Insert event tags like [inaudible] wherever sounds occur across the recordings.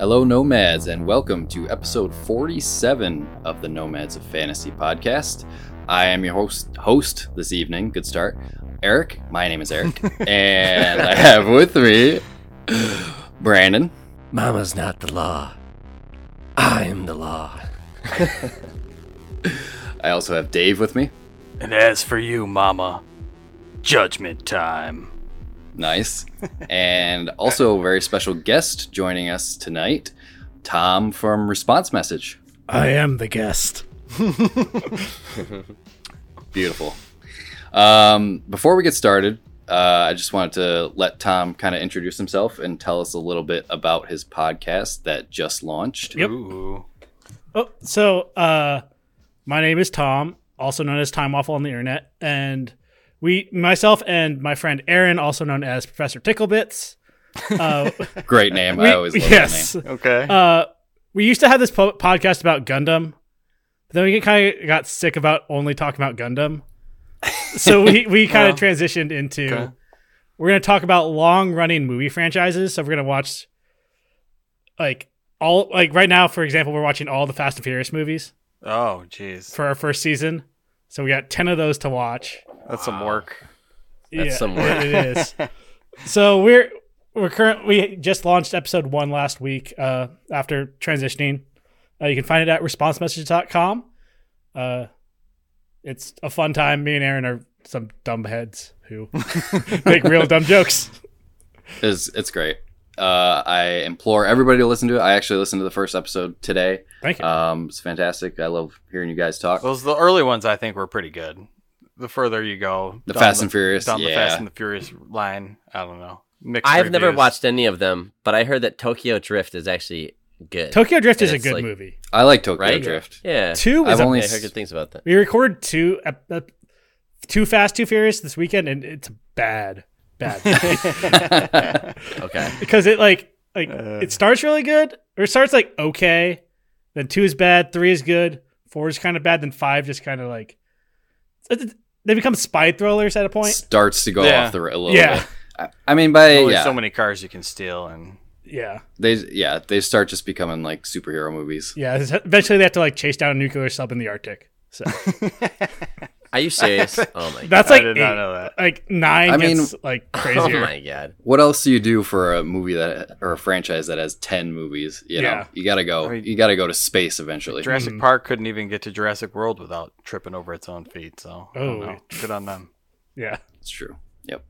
Hello, Nomads, and welcome to episode 47 of the Nomads of Fantasy podcast. I am your host host this evening. Good start. Eric, my name is Eric, [laughs] and I have with me Brandon. Mama's not the law. I'm the law. [laughs] I also have Dave with me. And as for you, Mama, judgment time. Nice. and also a very special guest joining us tonight, Tom from Response Message. I am the guest. [laughs] Beautiful. Um, before we get started, uh, I just wanted to let Tom kind of introduce himself and tell us a little bit about his podcast that just launched. Yep. Ooh. Oh, so uh, my name is Tom, also known as Time Waffle on the internet, and we, myself, and my friend Aaron, also known as Professor Ticklebits. Uh, [laughs] Great name. we- I always love yes. that name. Okay. Uh, we used to have this po- podcast about Gundam, but then we kind of got sick about only talking about Gundam. [laughs] So we, we kind of Well, transitioned into okay. we're going to talk about long running movie franchises. So we're going to watch like all like right now, for example, we're watching all the Fast and Furious movies oh, jeez. for our first season. So we got ten of those to watch. That's some work. That's some work. It is. [laughs] so we're we're current. We just launched episode one last week. Uh, after transitioning, uh, you can find it at responsemessage.com. Uh, it's a fun time. Me and Aaron are some dumb heads who [laughs] make real dumb jokes. It's, it's great. Uh, I implore everybody to listen to it. I actually listened to the first episode today. Thank you. Um, it's fantastic. I love hearing you guys talk. Those the early ones I think were pretty good. The further you go, The down Fast and Furious, down the. Fast and the Furious line. I don't know. Mixed I've never watched any of them, but I heard that Tokyo Drift is actually good. Tokyo Drift is a good like- movie. I like Tokyo Right? Drift. yeah. Two I've a, only I s- heard good things about that. we recorded two ep- ep- two Fast Two Furious this weekend, and it's bad, bad. [laughs] [laughs] Okay. because it like like Uh. it starts really good or it starts like okay then two is bad three is good four is kind of bad then five just kind of like it- they become spy thrillers at a point Starts to go Yeah. off the ra- a little Yeah. bit. I, I mean, by Only yeah, so many cars you can steal, and yeah they yeah they start just becoming like superhero movies. yeah eventually they have to like chase down a nuclear sub in the arctic so [laughs] Are you serious? [laughs] Oh my god. that's I like did not eight. know that. like nine I mean- gets [laughs] like Oh my god. What else do you do for a movie that or a franchise that has ten movies? You know, Yeah. you gotta go. I mean- you gotta go to space eventually. Jurassic Mhm. Park couldn't even get to Jurassic World without tripping over its own feet. So, Oh. good on them. yeah It's true. Yep.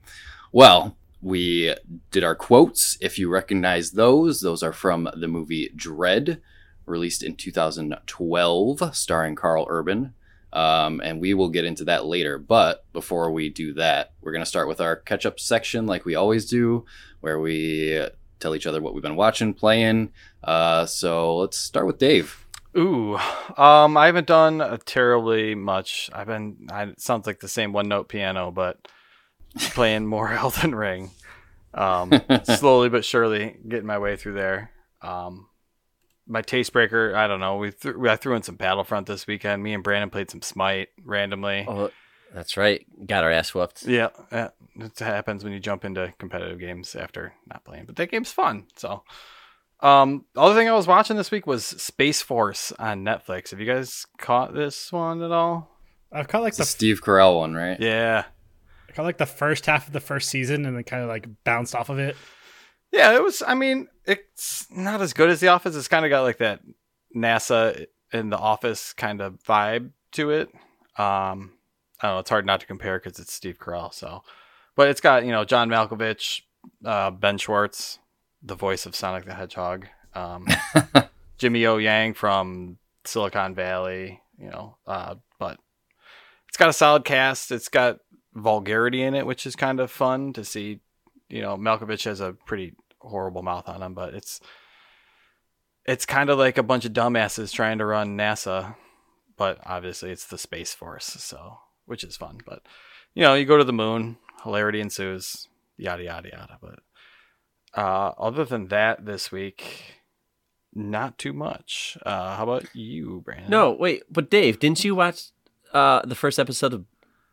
Well, we did our quotes. If you recognize those, those are from the movie Dredd, released in 2012, starring Karl Urban. Um, and we will get into that later. But before we do that, we're going to start with our catch up section, like we always do, where we tell each other what we've been watching, playing. Uh, so let's start with Dave. Ooh, um, I haven't done terribly much. I've been. I, it sounds like the same one note piano, but [laughs] playing more Elden Ring. Um, [laughs] slowly but surely getting my way through there. Um, my taste breaker. I don't know. We threw. I threw in some Battlefront this weekend. Me and Brandon played some Smite randomly. Oh, that's right. Got our ass whooped. Yeah, yeah, it happens when you jump into competitive games after not playing. But that game's fun. So, um, other thing I was watching this week was Space Force on Netflix. Have you guys caught this one at all? i've caught like It's the the Steve Carell one, right? Yeah, I caught like the first half of the first season and then kind of like bounced off of it yeah. It was. I mean, it's not as good as The Office. It's kind of got like that NASA in the Office kind of vibe to it. Um, I don't know. It's hard not to compare because it's Steve Carell. So, but it's got you know John Malkovich, uh, Ben Schwartz, the voice of Sonic the Hedgehog, um, [laughs] Jimmy O Yang from Silicon Valley. You know, uh, but it's got a solid cast. It's got vulgarity in it, which is kind of fun to see. You know, Malkovich has a pretty horrible mouth on him, but it's it's kind of like a bunch of dumbasses trying to run NASA, but obviously it's the Space Force, so which is fun. But you know, you go to the moon, hilarity ensues. yada yada yada. But uh, other than that, this week, not too much. Uh, how about you, Brandon? No, wait, but Dave, didn't you watch uh, the first episode of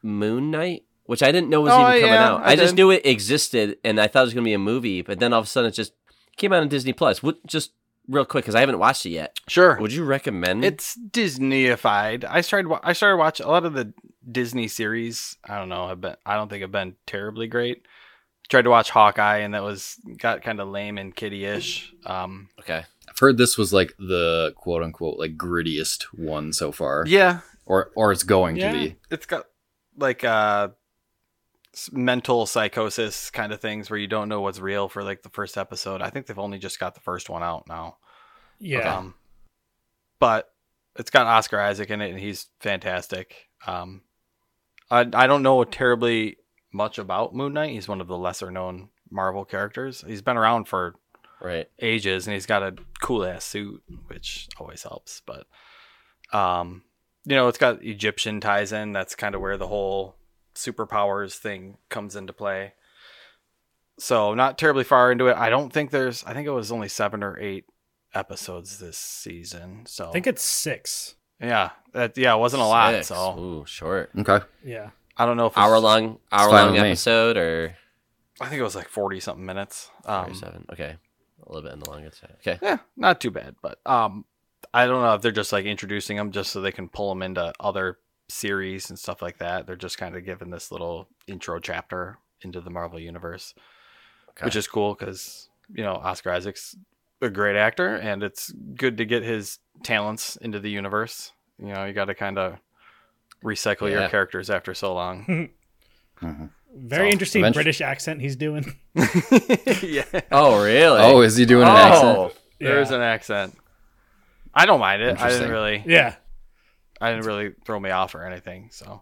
Moon Knight? Which I didn't know was Oh, even coming yeah, out. I I, just knew it existed, and I thought it was going to be a movie. But then all of a sudden, it just came out on Disney Plus. What? Just real quick, because I haven't watched it yet. sure. Would you recommend? It? It's Disneyified. I started. I started watching a lot of the Disney series. I don't know. Have been. I don't think I've been terribly great. Tried to watch Hawkeye, and that was got kind of lame and kiddie-ish. Um, okay. I've heard this was like the quote unquote like grittiest one so far. yeah, Or or it's going Yeah. to be. it's got like uh s- mental psychosis kind of things where you don't know what's real for like the first episode. I think they've only just got the first one out now. Yeah. Um, but it's got Oscar Isaac in it, and he's fantastic. Um, I I don't know terribly much about Moon Knight. He's one of the lesser known Marvel characters. He's been around for Right. ages, and he's got a cool ass suit, which always helps. But um, you know, it's got Egyptian ties in. That's kind of where the whole superpowers thing comes into play. So not terribly far into it. I don't think there's. I think it was only seven or eight episodes this season. So I think it's six. yeah, that yeah, it wasn't a lot. Six. So Ooh, short. Okay. Yeah. I don't know if it's, Hour long, hour fine long with me. episode or I think it was like forty something minutes. Um, seven. Okay, a little bit in the longer side. Okay. Yeah, not too bad, but um, I don't know if they're just like introducing them just so they can pull them into other series and stuff like that. They're just kind of giving this little intro chapter into the Marvel universe, Okay. which is cool because you know Oscar Isaac's a great actor, and it's good to get his talents into the universe. You know, you got to kind of recycle your characters after so long. [laughs] Mhm. Very So, interesting eventually- British accent he's doing. [laughs] yeah, Oh, really? Oh, is he doing an Oh. accent? there's Yeah. an accent. I don't mind it. I didn't really. Yeah. I didn't really throw me off or anything. So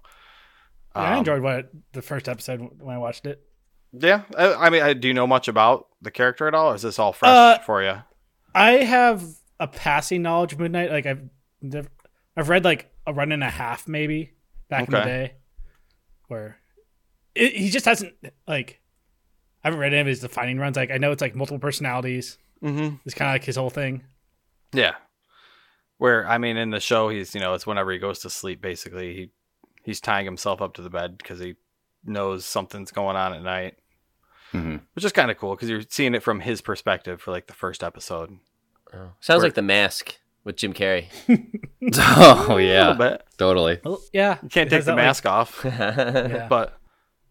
Yeah, I Um, enjoyed what the first episode when I watched it. Yeah, I, I mean, I, do you know much about the character at all? Is this all fresh Uh, for you? I have a passing knowledge of Moon Knight. Like I've I've read like a run and a half maybe back in the day, where it, he just hasn't like. I haven't read any of his defining runs. Like I know it's like multiple personalities. Mm-hmm. It's kind of like his whole thing. Yeah. Where I mean, in the show, he's you know, it's whenever he goes to sleep. Basically, he he's tying himself up to the bed because he knows something's going on at night, Mhm. which is kind of cool because you're seeing it from his perspective for like the first episode. Oh. Sounds Where- like the mask with Jim Carrey. [laughs] [laughs] Oh a little yeah, bit. totally. Well, yeah, You can't take the that, like- mask off. [laughs] Yeah. but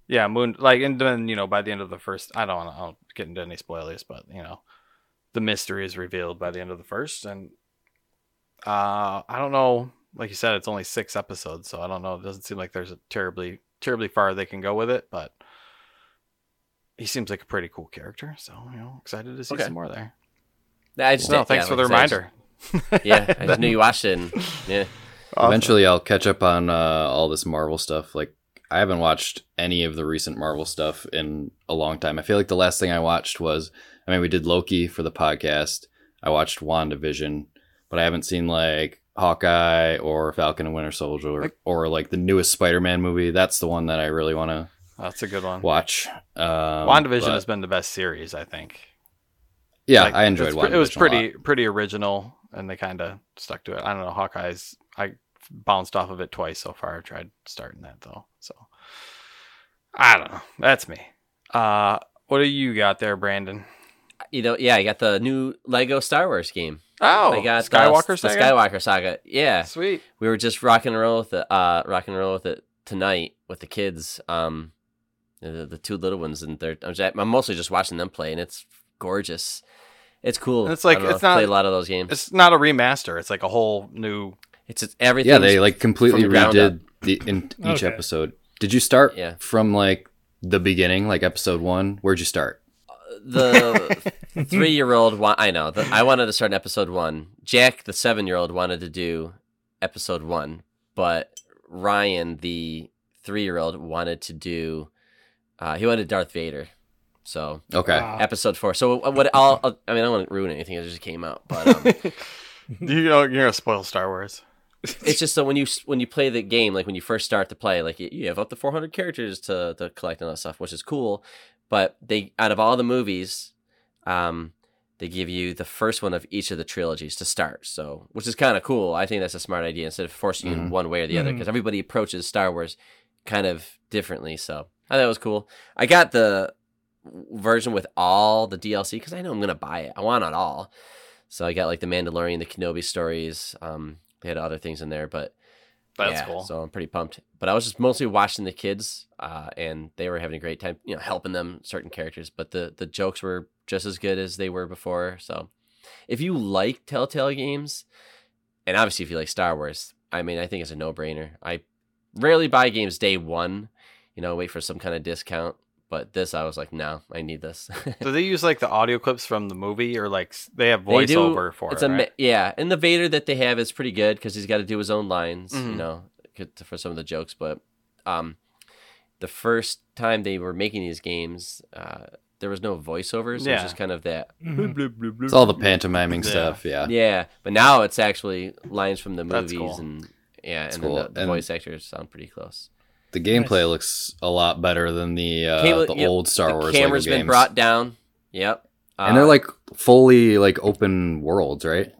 yeah, Moon like and then you know by the end of the first, I don't want to get into any spoilers, but you know, the mystery is revealed by the end of the first, and uh, I don't know. Like you said, it's only six episodes, so I don't know. It doesn't seem like there's a terribly terribly far they can go with it, but he seems like a pretty cool character. So you know, excited to see Okay. some more there. I just, No, yeah, thanks for the I I reminder. just- yeah, I just knew you watched it. And, yeah. [laughs] Eventually, I'll catch up on uh, all this Marvel stuff. Like, I haven't watched any of the recent Marvel stuff in a long time. I feel like the last thing I watched was, I mean, we did Loki for the podcast. I watched WandaVision, but I haven't seen like Hawkeye or Falcon and Winter Soldier or, Like- or like the newest Spider-Man movie. That's the one that I really want to That's a good one. watch. Um, WandaVision but- has been the best series, I think. yeah, Like, I enjoyed it's WandaVision. It was a lot. pretty pretty original, and they kind of stuck to it. I don't know. Hawkeye's I bounced off of it twice so far. I tried starting that though, so I don't know. That's me. Uh, what do you got there, Brandon? You know, yeah, I got the new Lego Star Wars game. Oh, I got Skywalker the, Saga. the Skywalker Saga. Yeah, Sweet. we were just rocking and roll with it. Uh, rocking and roll with it tonight with the kids. Um, the, the two little ones, and they're I'm, just, I'm mostly just watching them play, and it's gorgeous. It's cool. It's like- I don't know, it's not- played a lot of those games. It's not a remaster. It's like a whole new. It's, it's everything. Yeah, they like completely the redid the in each Okay. episode. Did you start Yeah. from like the beginning, like episode one? Where'd you start? The [laughs] three year old wa- I know the, I wanted to start in episode one. Jack, the seven year old, wanted to do episode one, but Ryan, the three year old, wanted to do. Uh, he wanted Darth Vader, so Okay. Wow. episode four. So what? I'll, I'll- I mean, I don't want to ruin anything. It just came out, but um, [laughs] you know, you're gonna spoil Star Wars. [laughs] it's just so when you when you play the game, like when you first start to play, like you- you have up to 400 characters to to collect and all that stuff, which is cool. But they out of all the movies, um, they give you the first one of each of the trilogies to start. So, which is kind of cool. I think that's a smart idea instead of forcing you in Mhm. one way or the other, because everybody approaches Star Wars kind of differently. So I thought it was cool. I got the version with all the DLC because I know I'm gonna buy it. I want it all. So I got like the Mandalorian, the Kenobi stories. Um, they had other things in there, but That's yeah, cool. So I'm pretty pumped. But I was just mostly watching the kids, uh, and they were having a great time, you know, helping them certain characters. But the the jokes were just as good as they were before. So if you like Telltale games, and obviously if you like Star Wars, I mean, I think it's a no brainer. I rarely buy games day one, you know, wait for some kind of discount. But this, I was like, no, I need this. Do they use like the audio clips from the movie, or like they have They voiceover for it's it? a ma- right? yeah, and the Vader that they have is pretty good because he's got to do his own lines, you Mhm. know, for some of the jokes. But um, the first time they were making these games, uh, there was no voiceovers. It was Yeah. just kind of that. Mhm. It's all the pantomiming Yeah. stuff. Yeah. Yeah, but now it's actually lines from the movies cool. and yeah, That's and cool. then the, the And- voice actors sound pretty close. The gameplay looks a lot better than the uh, Came- the yep, old Star the Wars camera's Lego been games. brought down. Yep, and they're Uh, like fully like open worlds, right?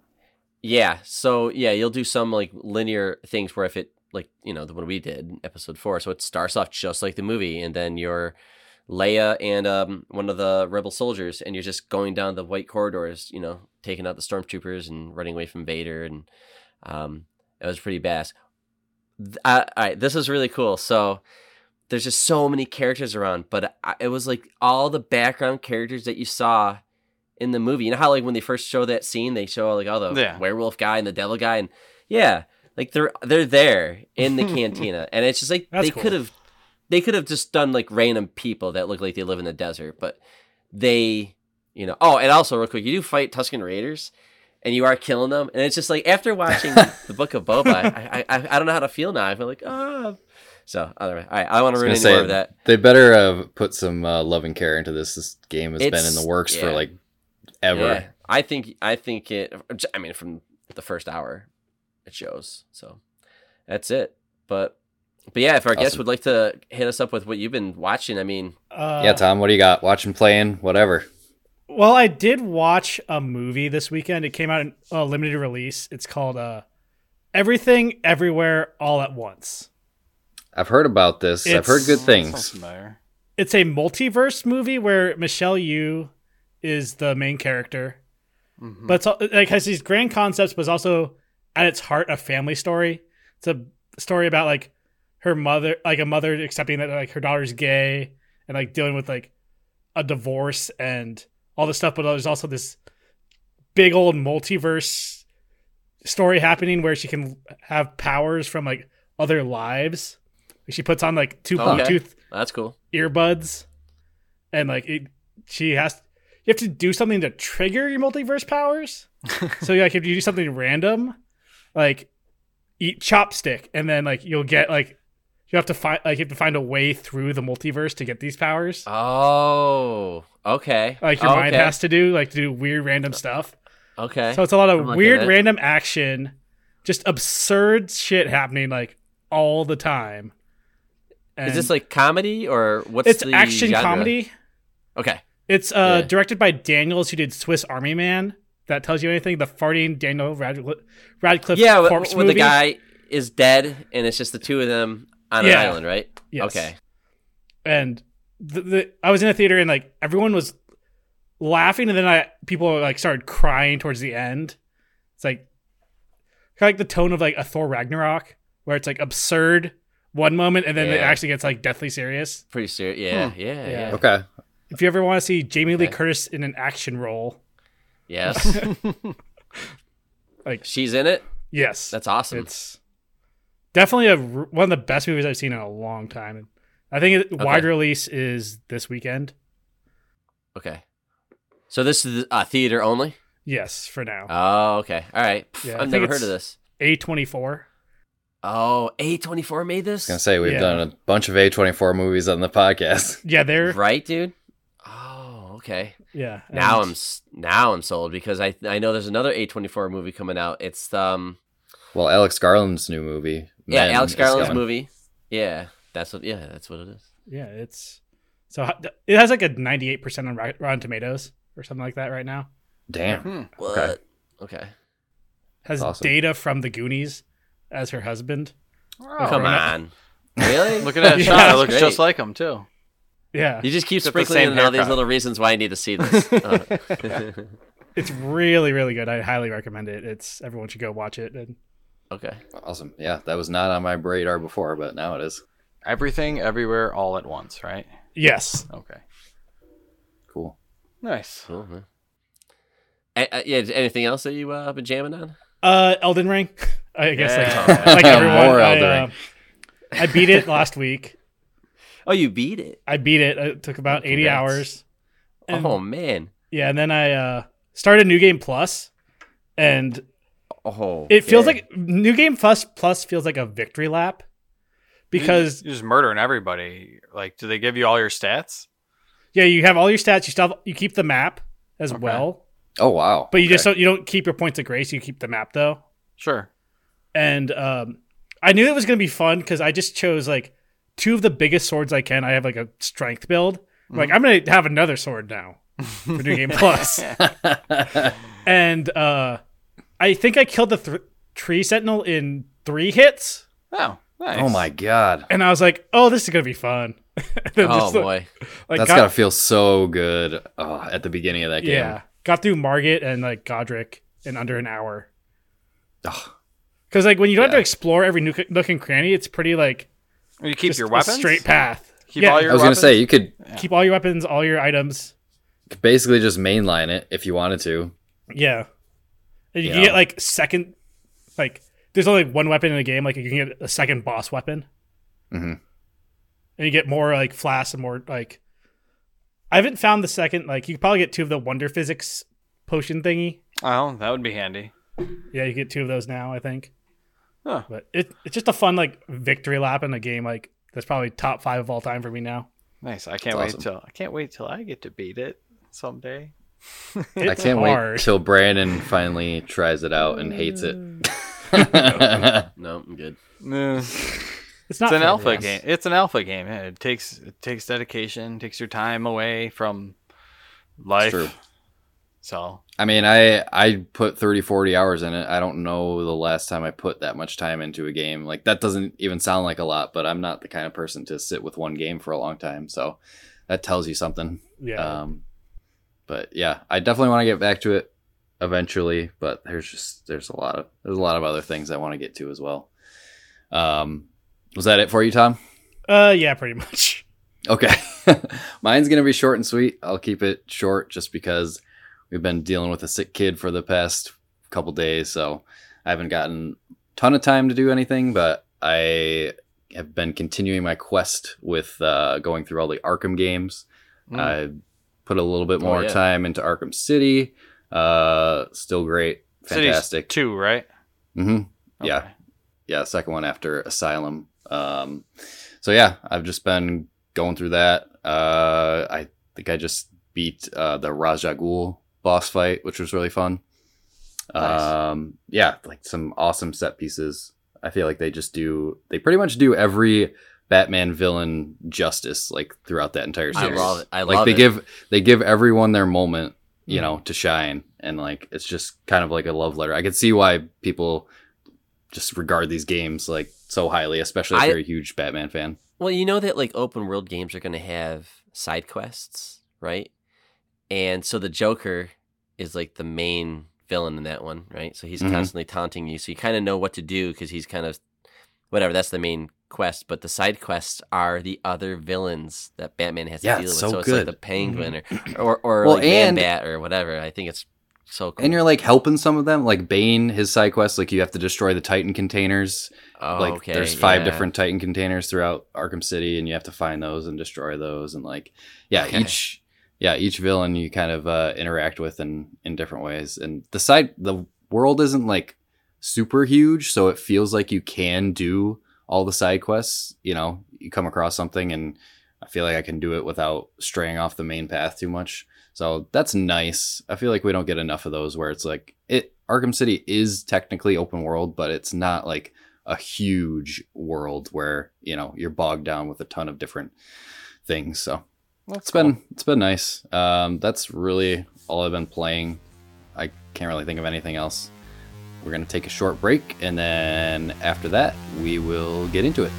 Yeah. So yeah, you'll do some like linear things where if it like you know the one we did in episode four, so it starts off just like the movie, and then you're Leia and um one of the rebel soldiers, and you're just going down the white corridors, you know, taking out the stormtroopers and running away from Vader, and um it was pretty badass. I, all right, this is really cool. So there's just so many characters around, but I, it was like all the background characters that you saw in the movie. You know how like when they first show that scene, they show like all the Yeah. werewolf guy and the devil guy, and yeah, like they're they're there in the [laughs] cantina, and it's just like That's they cool. could have they could have just done like random people that look like they live in the desert, but they, you know. Oh, and also real quick, you do fight Tusken Raiders. And you are killing them, and it's just like after watching [laughs] the Book of Boba, I, I I I don't know how to feel now. I feel like ah, so other all right. I don't want to I ruin any gonna more of that. They better uh, put some uh, love and care into this. This game has been in the works for like ever. Yeah, I think I think it. I mean, from the first hour, it shows. So that's it. But but yeah, if our guests would like to hit us up with what you've been watching, I mean, Uh, yeah, Tom, what do you got? Watching, playing, whatever. Well, I did watch a movie this weekend. It came out in a limited release. It's called uh, Everything Everywhere All at Once. I've heard about this. I've heard good things. It's a multiverse movie where Michelle Yeoh is the main character, Mhm. but it's al- like has these grand concepts, but it's also at its heart a family story. It's a story about like her mother, like a mother accepting that like her daughter's gay and like dealing with like a divorce and all this stuff. But there's also this big old multiverse story happening where she can have powers from like other lives. She puts on like two oh, Okay. Bluetooth that's cool. earbuds and like it, she has you have to do something to trigger your multiverse powers [laughs] so like if you do something random like eat chopstick and then like you'll get like you have to find like you have to find a way through the multiverse to get these powers Oh, okay. like your mind okay. has to do like to do weird random stuff Okay. so it's a lot I'm of weird random action just absurd shit happening like all the time Is this like comedy or what's it's the action genre? comedy Okay. It's uh, Yeah. directed by Daniels, who did Swiss Army Man. That tells you anything? The farting Daniel Radcliffe, Radcliffe Yeah, corpse where movie. the guy is dead and it's just the two of them on an island, right? Yes. Okay. And the, the I was in a theater and like everyone was laughing, and then I people like started crying towards the end. It's like kind of like the tone of like a Thor Ragnarok, where it's like absurd one moment, and then it actually gets like deathly serious. Pretty serious. Yeah, Hmm. yeah, yeah, Yeah. Okay. If you ever want to see Jamie Lee Okay. Curtis in an action role, Yes. [laughs] [laughs] Like- she's in it. yes, That's awesome. It's definitely a r- one of the best movies I've seen in a long time. I think it, wide release is this weekend. okay. So this is uh, theater only. Yes, for now. Oh, okay. All right. Pff, Yeah, I I've never heard of this. A twenty four. Oh, A24 made this? I was gonna say we've Yeah. done a bunch of A24 movies on the podcast. [laughs] Yeah, they're Right, dude? Oh, okay. yeah. Now and- I'm now I'm sold because I I know there's another A24 movie coming out. It's um Well, Alex Garland's new movie. Yeah, Alex is Garland's coming. movie. Yeah, that's what. Yeah, that's what it is. Yeah, it's so it has like a 98% on Rotten Tomatoes or something like that right now. Damn. Hmm. What? Okay. Okay. Has Awesome. Data from the Goonies as her husband. Oh, Come on. [laughs] Really? Looking at [laughs] Yeah, Sean, it looks great. just like him too. Yeah, You just keep Got the sprinkling same in all these little reasons why I need to see this. [laughs] Uh, it's really really good. I highly recommend it. It's everyone should go watch it. And okay. Awesome. Yeah, that was not on my radar before, but now it is. Everything, everywhere, all at once, right? yes, Okay. Cool. Nice. Cool. Man. Uh, uh, yeah. Anything else that you uh, been jamming on? uh, Elden Ring. [laughs] I guess Yeah. like, like everyone. More I, Elden uh, Ring. I beat it last week. Oh, you beat it. I beat it. It took about 80 hours. And- oh man. Yeah, and then I uh, started New Game Plus, and Oh. it feels okay. like New Game Plus Plus feels like a victory lap because You're just murdering everybody. Like, do they give you all your stats? yeah, you have all your stats. You still have, you keep the map as Okay. well, Oh wow. but you just don't, you don't keep your points of grace. You keep the map though, Sure. and um, I knew it was gonna be fun because I just chose like two of the biggest swords I can. I have like a strength build. I'm Like I'm gonna have another sword now for New Game [laughs] Plus. [laughs] and uh, I think I killed the th- tree sentinel in three hits, Oh, nice. oh my god. and I was like, "Oh, this is gonna be fun." [laughs] And then Oh just, boy. like, That's got- gotta feel so good oh, at the beginning of that game. yeah, got through Margit and like Godrick in under an hour. Because like when you don't have to explore every nook, nook and cranny, it's pretty like You keep just your a weapons straight path. Keep yeah, all your I was gonna say you could keep all your weapons, all your items. basically just mainline it if you wanted to. Yeah, and you can get like second, like there's only one weapon in the game. Like you can get a second boss weapon, Mhm. and you get more like flasks and more like. I haven't found the second. Like you could probably get two of the wonder physics potion thingy. Oh, that would be handy. Yeah, you get two of those now. I think. Huh. But it, it's just a fun like victory lap in a game like that's probably top five of all time for me now. Nice. I can't That's wait awesome. till I can't wait till I get to beat it someday. It's I can't hard. wait till Brandon finally tries it out and hates it. [laughs] No, I'm good. Eh, It's not it's an alpha everyone. game. It's an alpha game. Yeah, It takes it takes dedication, takes your time away from life. true. So I mean, I I put 30 40 hours in it. I don't know the last time I put that much time into a game. Like that doesn't even sound like a lot, but I'm not the kind of person to sit with one game for a long time. So that tells you something. Yeah. Um but yeah, I definitely want to get back to it eventually, but there's just there's a lot of there's a lot of other things I want to get to as well. Um was that it for you, Tom? uh, yeah, pretty much. [laughs] Okay. [laughs] Mine's going to be short and sweet. I'll keep it short just because we've been dealing with a sick kid for the past couple days. So I haven't gotten a ton of time to do anything, but I have been continuing my quest with uh, going through all the Arkham games. mm, I put a little bit Oh, more yeah. time into Arkham City. Uh, still great. City's Fantastic. two, right? Mm-hmm. Yeah Okay. yeah, second one after Asylum. Um, so yeah, I've just been going through that. Uh, I think I just beat uh, the Ra's al Ghul boss fight, which was really fun. Nice. Um, yeah, like some awesome set pieces. I feel like they just do. They pretty much do every Batman villain justice, like throughout that entire series. I love it. I like love they it. give they give everyone their moment, you Mm. know, to shine, and like it's just kind of like a love letter. I could see why people just regard these games like so highly, especially if I- you're a huge Batman fan. Well, you know that like open world games are going to have side quests, right? And so the Joker is like the main villain in that one, right? So he's Mhm. constantly taunting you, so you kind of know what to do because he's kind of whatever. That's the main quest, but the side quests are the other villains that Batman has to deal with. so So, it's good. like the Penguin or or, or Well, like and- Man-Bat or whatever. I think it's so cool. And you're like helping some of them, like Bane, his side quest, like you have to destroy the Titan containers. oh, like okay, there's five yeah. different Titan containers throughout Arkham City, and you have to find those and destroy those. And like, yeah, Okay. each yeah each villain you kind of uh, interact with in in different ways. And the side the world isn't like super huge, so it feels like you can do all the side quests. You know, you come across something, and I feel like I can do it without straying off the main path too much. So that's nice. I feel like we don't get enough of those where it's like it Arkham City is technically open world, but it's not like a huge world where you know you're bogged down with a ton of different things. So That's it's been it's been nice. Um, that's really all I've been playing. I can't really think of anything else. We're gonna take a short break, and then after that, we will get into it.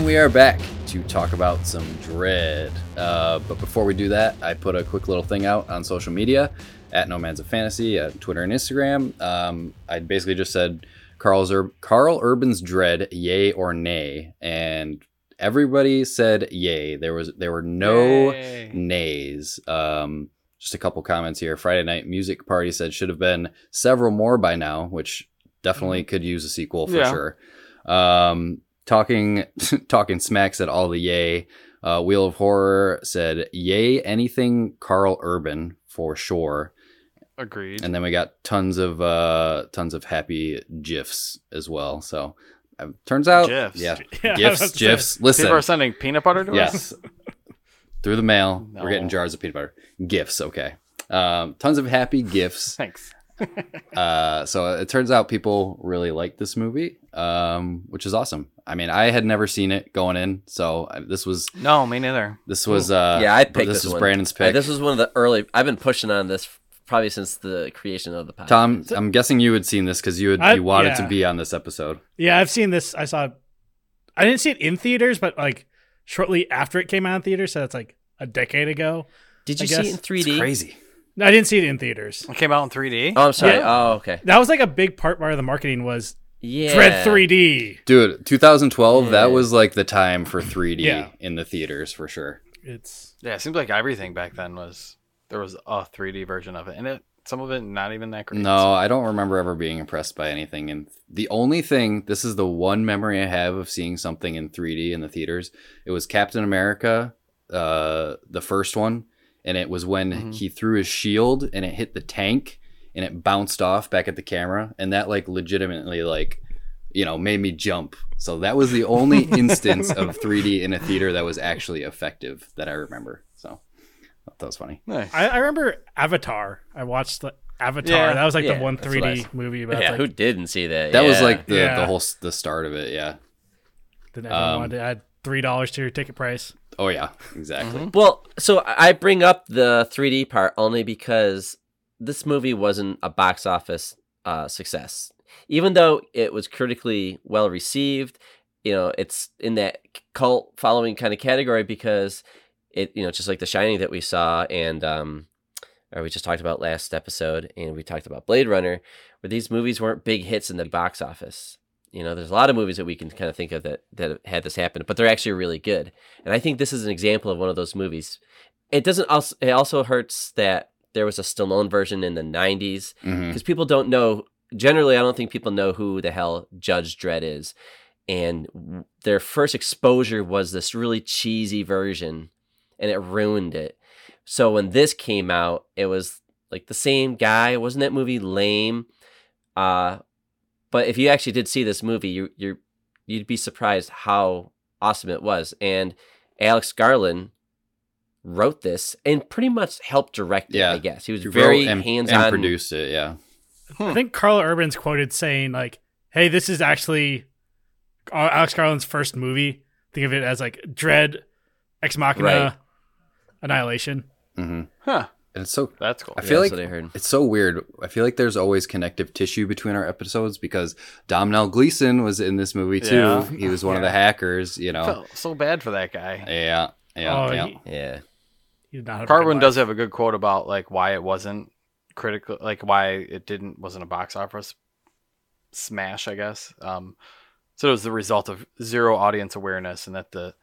And we are back to talk about some Dredd. Uh, but before we do that, I put a quick little thing out on social media at Nomads of Fantasy, at Twitter and Instagram. Um, I basically just said Karl's Ur- Karl Urban's Dredd, yay or nay, and everybody said yay. There was there were no Yay. nays. Um, just a couple comments here. Friday Night Music Party said should have been several more by now, which definitely could use a sequel for Yeah. sure. Um, talking [laughs] talking smack said all the yay. Uh, Wheel of Horror said yay anything Karl Urban for sure. Agreed. And then we got tons of uh, tons of happy gifs as well. So uh, turns out, GIFs. yeah, [laughs] Yeah, gifs, gifs. Listen, People are sending peanut butter to us. Yes. Through the mail, we're getting jars of peanut butter. Gifts, okay. Um, tons of happy gifts. [laughs] Thanks. Uh, so it turns out people really like this movie, um, which is awesome. I mean, I had never seen it going in, so I- this was No, me neither. this was uh, yeah, I picked this, this, was one. Brandon's Uh, pick. this was one of the early. I've been pushing on this probably since the creation of the podcast. Tom, I'm guessing you had seen this because you had I- you wanted to be on this episode. Yeah, I've seen this. I saw. I didn't see it in theaters, but like shortly after it came out in theaters, so it's like a decade ago. Did you see it in 3D? It's crazy. No, I didn't see it in theaters. It came out in 3D. Oh, I'm sorry. Yeah. Oh, okay. That was like a big part part of the marketing was Yeah. Dredd 3D. Dude, 2012, Yeah. that was like the time for 3D Yeah. in the theaters for sure. It's Yeah, it seems like everything back then was there was a 3D version of it, and it some of it not even that great. No, I don't remember ever being impressed by anything. And the only thing, this is the one memory I have of seeing something in 3D in the theaters. It was Captain America, uh, the first one, and it was when Mhm. he threw his shield and it hit the tank and it bounced off back at the camera, and that like legitimately like, you know, made me jump. So that was the only [laughs] instance of 3D in a theater that was actually effective that I remember. So that was funny. Nice. I, I remember Avatar. I watched the Avatar. Yeah. that was like Yeah, the one that's what I 3D s- movie about Yeah, like, who didn't see that? That was like the, Yeah. the whole the start of it. Yeah. that everyone um, wanted to add three dollars to your ticket price. Oh yeah, exactly. Well, so I bring up the 3D part only because this movie wasn't a box office uh, success. Even though it was critically well received, you know, it's in that cult following kind of category because it, you know, just like The Shining that we saw and um, or we just talked about last episode, and we talked about Blade Runner, where these movies weren't big hits in the box office. You know, there's a lot of movies that we can kind of think of that that had this happen, but they're actually really good. And I think this is an example of one of those movies. It doesn't also it also hurts that there was a Stallone version in the 90s hmm because people don't know generally I don't think people know who the hell Judge Dredd is. And their first exposure was this really cheesy version and it ruined it. So when this came out, it was like the same guy. Wasn't that movie lame? Uh but if you actually did see this movie, you you you'd be surprised how awesome it was. And Alex Garland wrote this and pretty much helped direct it, Yeah. I guess. He was He very and, hands and on. produced it. Yeah. I think Karl Urban's quoted saying like, "Hey, this is actually uh, Alex Garland's first movie. Think of it as like Dredd, Ex Machina, Right. Annihilation." hmm Huh. And it's so. That's cool. I Yeah, feel that's like what I heard. it's so weird. I feel like there's always connective tissue between our episodes because Domhnall Gleeson was in this movie too. Yeah. He was one of the hackers. You know. felt so bad for that guy. Yeah. Yeah. oh, yeah. he, Yeah. he not have a good Karl Urban does have a good quote about like why it wasn't critical, like why it didn't wasn't a box office smash, I guess. Um, so it was the result of zero audience awareness, and that the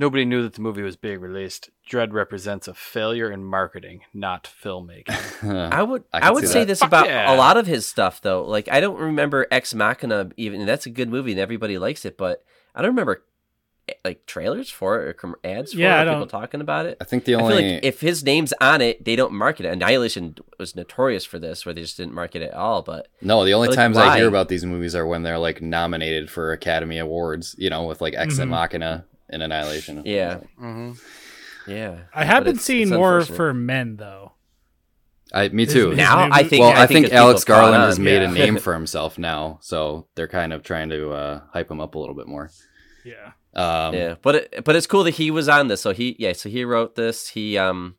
Nobody knew that the movie was being released. Dredd represents a failure in marketing, not filmmaking. I [laughs] would I I, would say that. this Fuck about yeah. a lot of his stuff though. Like I don't remember Ex Machina even that's a good movie and everybody likes it, but I don't remember eh, like trailers for it or com- ads for Yeah, it I or people don't- talking about it. I think the I only feel like if his name's on it, they don't market it. Annihilation was notorious for this, where they just didn't market it at all. But no, the only Like, times I hear about these movies are when they're like nominated for Academy Awards. You know, with like Ex Mhm. Machina and Annihilation. Yeah. mm-hmm. yeah, I have But been seeing more for men though. I me too. his now I think well, I think, as people Alex Garland has made yeah. a name [laughs] for himself now, so they're kind of trying to uh, hype him up a little bit more. Yeah. Um, yeah, but it, but it's cool that he was on this. So he yeah, so he wrote this. He um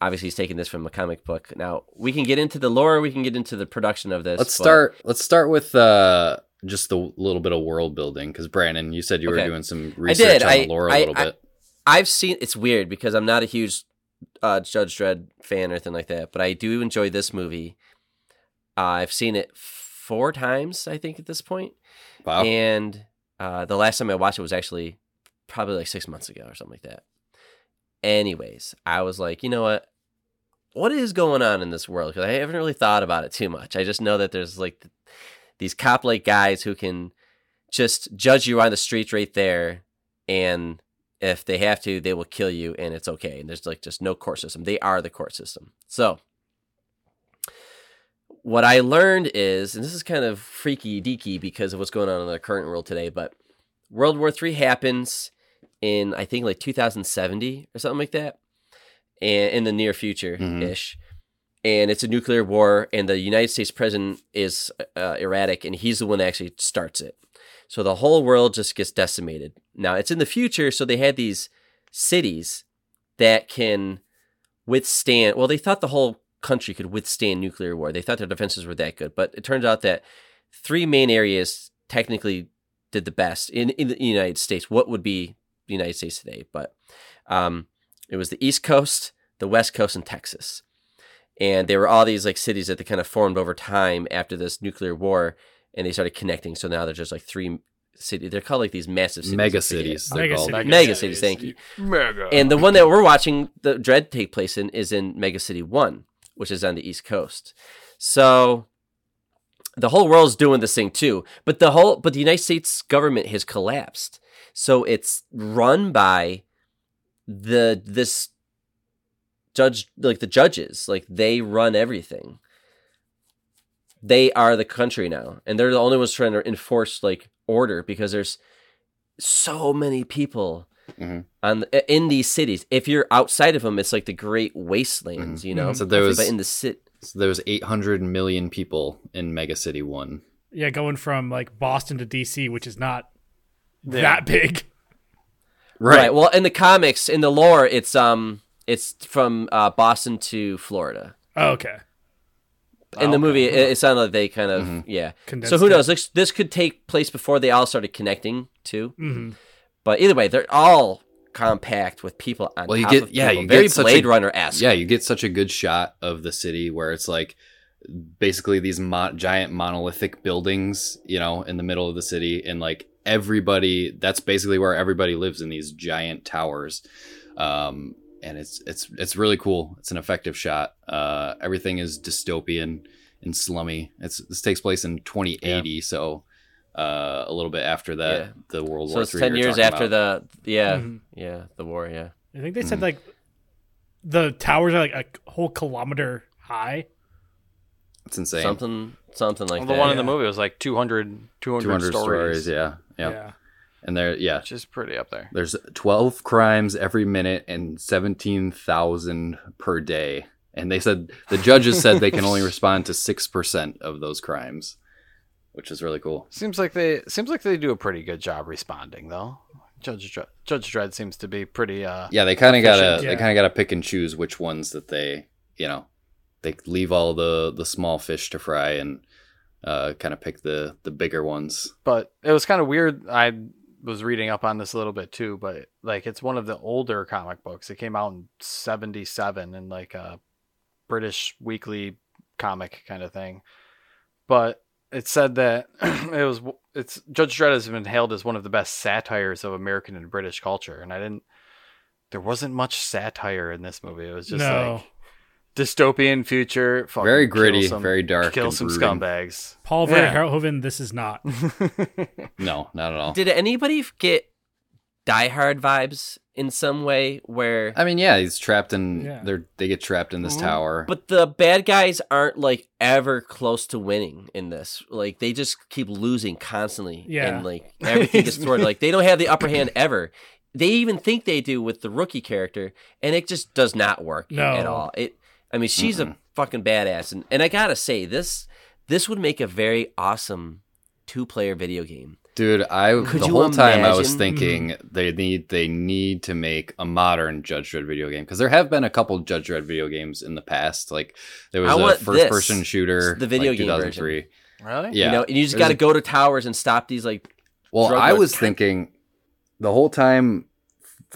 obviously he's taking this from a comic book. Now we can get into the lore. We can get into the production of this. Let's but- start. Let's start with uh, just the little bit of world building because Brandon, you said you were doing some research on I- the lore a I- little I- bit. I've seen it's weird because I'm not a huge uh, Judge Dredd fan or anything like that, but I do enjoy this movie. Uh, I've seen it four times, I think, at this point. wow. And uh, the last time I watched it was actually probably like six months ago or something like that. Anyways, I was like, you know what? What is going on in this world? Because I haven't really thought about it too much. I just know that there's like these cop like guys who can just judge you on the street right there. And if they have to, they will kill you and it's okay. And there's like just no court system. They are the court system. So what I learned is, and this is kind of freaky deaky because of what's going on in the current world today, but World War III happens in I think like 2070 or something like that, and in the near future ish. Mm-hmm. And it's a nuclear war, and the United States president is uh, erratic, and he's the one that actually starts it. So the whole world just gets decimated. Now it's in the future, so they had these cities that can withstand. Well, they thought the whole country could withstand nuclear war. They thought their defenses were that good, but it turns out that three main areas technically did the best in, in the United States. What would be the United States today? But um, it was the East Coast, the West Coast, and Texas. And there were all these like cities that they kind of formed over time after this nuclear war, and they started connecting. So now there's just like three city They're called like these massive cities. Mega cities. Mega they're called. cities. Mega cities, thank you. Mega. And the one that we're watching the Dredd take place in is in Mega City One, which is on the East Coast. So the whole world's doing this thing too. But the whole but the United States government has collapsed. So it's run by the this judge like the judges. Like they run everything. They are the country now. And they're the only ones trying to enforce like order because there's so many people Mhm. on the, in these cities. If you're outside of them, it's like the great wastelands, you know. So there was- but in the city, So there was 800 million people in Mega City One. Yeah, going from like Boston to DC, which is not Yeah. that big. right. Well, in the comics, in the lore, it's um, it's from uh, Boston to Florida. Oh, okay. In the Okay. movie, it, it sounded like they kind of yeah. Condensed so who it. knows? This, this could take place before they all started connecting too. hmm But either way, they're all compact with people on Well, you top get- of yeah, people. you very get such a- Blade Runner esque. Yeah, you get such a good shot of the city where it's like basically these mo- giant monolithic buildings, you know, in the middle of the city, and like everybody. That's basically where everybody lives in these giant towers. Um, and it's it's it's really cool. It's an effective shot. Uh, everything is dystopian and slummy. It's this takes place in 2080, so uh, a little bit after that, Yeah. the World So War it's III ten years after about. the yeah Mhm. yeah the war yeah. I think they said like the towers are like a whole kilometer high. It's insane. Something something like Well, the that. one in the movie was like 200, 200, 200 stories, stories. Yeah, yeah, Yeah. And there, yeah, which is pretty up there. There's 12 crimes every minute and 17,000 per day. And they said the judges said they can only [laughs] respond to 6% of those crimes, which is really cool. Seems like they seems like they do a pretty good job responding though. Judge Dredd, Judge Dredd seems to be pretty. uh Yeah, they kind of got to Efficient, they kind of got to pick and choose which ones that they, you know, they leave all the the small fish to fry and uh kind of pick the the bigger ones. But it was kind of weird. I was reading up on this a little bit too, but like it's one of the older comic books. It came out in '77 in like a British weekly comic kind of thing. But it said that [clears throat] it was it's Judge Dredd has been hailed as one of the best satires of American and British culture, and I didn't. There wasn't much satire in this movie. It was just no. like dystopian future, fucking Very gritty, some- very dark. kill some brooding. scumbags. Paul Yeah. Verhoeven, this is not. [laughs] No, not at all. Did anybody get Die Hard vibes in some way where I mean, yeah, he's trapped in. Yeah. They're they get trapped in this Mhm. tower. But the bad guys aren't like ever close to winning in this. Like they just keep losing constantly. Yeah. And like everything is toward like they don't have the upper [laughs] hand ever. They even think they do with the rookie character, and it just does not work No. at all. It I mean she's a Mm-mm. fucking badass and, and I gotta say, this this would make a very awesome two player video game. Dude, I Could the you whole time I was thinking mm-hmm. they need they need to make a modern Judge Dredd video game because there have been a couple Judge Dredd video games in the past. Like there was I a want first person this. shooter, The video like game 2003. Really? Yeah, You know, and you just gotta go to towers and stop these like Well, I lords. was thinking the whole time.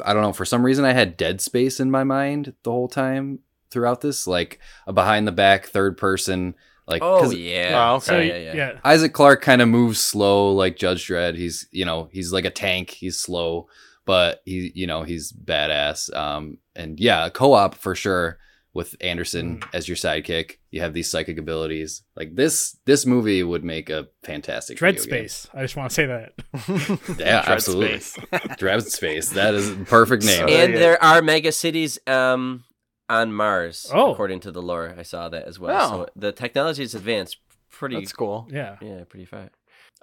I don't know. For some reason, I had Dead Space in my mind the whole time throughout this, like a behind the back third person. Like, Oh 'cause yeah. Oh, okay. So yeah, yeah, yeah. Isaac Clarke kind of moves slow, like Judge Dredd. He's, you know, he's like a tank. He's slow, but he, you know, he's badass. Um, and yeah, co-op for sure with Anderson Mm. as your sidekick. You have these psychic abilities. Like this, this movie would make a fantastic Dread video game. Space. I just want to say that. [laughs] Yeah, Dread absolutely. Space. Dread Space. That is the perfect [laughs] name. And there are mega cities um on Mars Oh. according to the lore i saw that as well Oh. so the technology is advanced pretty That's cool. Yeah. yeah pretty far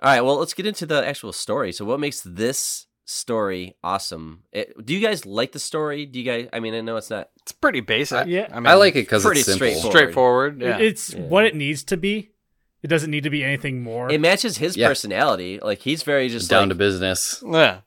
all right well let's get into the actual story so what makes this story awesome it, do you guys like the story do you guys i mean i know it's not It's pretty basic. Uh, yeah. I, mean, I like it because it's simple. straightforward. straightforward. Yeah. It's Yeah. what it needs to be. It doesn't need to be anything more. it matches his Yeah. personality like he's very just down like, to business. yeah.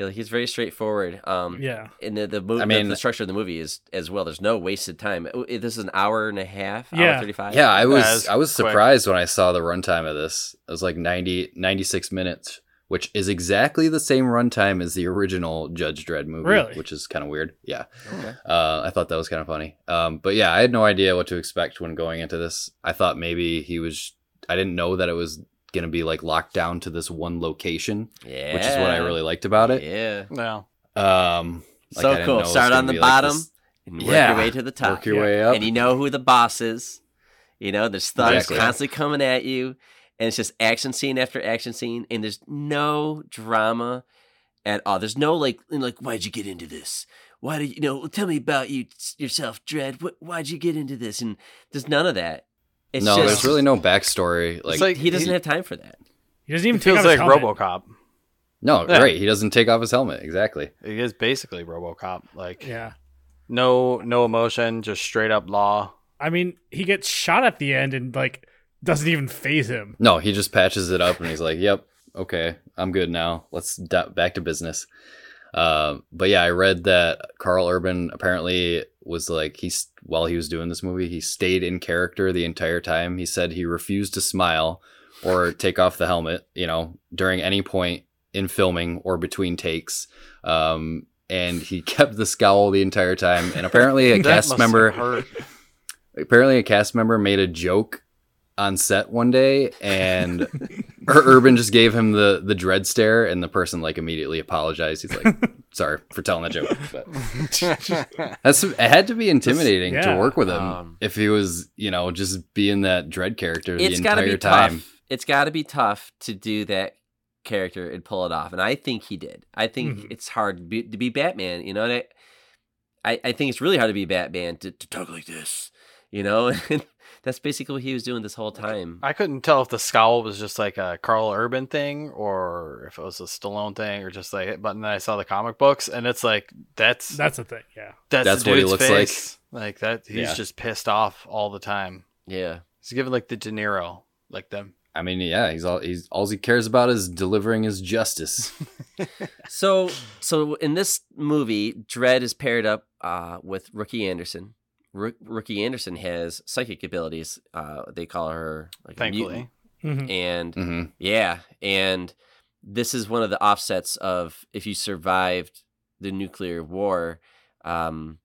Yeah, like, he's very straightforward um yeah. in the the, movie, I mean- the, structure of the movie is as well there's no wasted time It- this is an hour and a half Yeah. 35 Yeah, I was it's I was quick. surprised when I saw the runtime of this. It was like 90, 96 minutes, which is exactly the same runtime as the original Judge Dredd movie. Really? Which is kind of weird. Yeah. Okay. Uh, I thought that was kind of funny. Um, but yeah, I had no idea what to expect when going into this. I thought maybe he was. I didn't know that it was gonna be like locked down to this one location, yeah which is what I really liked about it. yeah Yeah. Um, like, so cool. know it was Start on the be like bottom this- and work Yeah. your way to the top. Work your Yeah. way up. And you know who the boss is. You know, there's thugs Exactly. constantly coming at you, and it's just action scene after action scene, and there's no drama at all. There's no like, like, why'd you get into this? Why did you know? Tell me about you yourself, Dredd. What, why'd you get into this? And there's none of that. It's no, just, there's really no backstory. Like, like he doesn't he, have time for that. He doesn't even he take feels off like helmet. RoboCop. no, Yeah. right. He doesn't take off his helmet. Exactly. He is basically RoboCop. Like Yeah. no no emotion, just straight up law. I mean, he gets shot at the end and like doesn't even phase him. No, he just patches it up and he's like, "Yep, okay, I'm good now. Let's da- back to business." Um, but yeah, I read that Karl Urban apparently was like he's while he was doing this movie, he stayed in character the entire time. He said he refused to smile or take off the helmet, you know, during any point in filming or between takes. Um, and he [laughs] kept the scowl the entire time. And apparently, a [laughs] cast member apparently a cast member made a joke on set one day and [laughs] urban just gave him the the Dredd stare and the person like immediately apologized he's like [laughs] sorry for telling that joke but [laughs] that's it had to be intimidating Yeah. to work with him Um, if he was you know just being that Dredd character the it's got to entire be time tough. It's got to be tough to do that character and pull it off, and I think he did. I think Mhm. it's hard to be, to be Batman. You know, and I, I, I think it's really hard to be Batman to, to talk like this. You know, [laughs] and that's basically what he was doing this whole time. I couldn't tell if the scowl was just like a Karl Urban thing or if it was a Stallone thing or just like. But then I saw the comic books and it's like that's that's, a thing. Yeah. That's the what he dude's looks like. like. that. He's Yeah. just pissed off all the time. Yeah, He's giving like the De Niro, like them. i mean yeah he's all he's all he cares about is delivering his justice [laughs] So, so in this movie, Dredd is paired up uh, with Rookie Anderson. Rook Rookie Anderson has psychic abilities. Uh, they call her like a mutant. Thankfully, Mhm. and hmm yeah, and this is one of the offsets of if you survived the nuclear war. Um,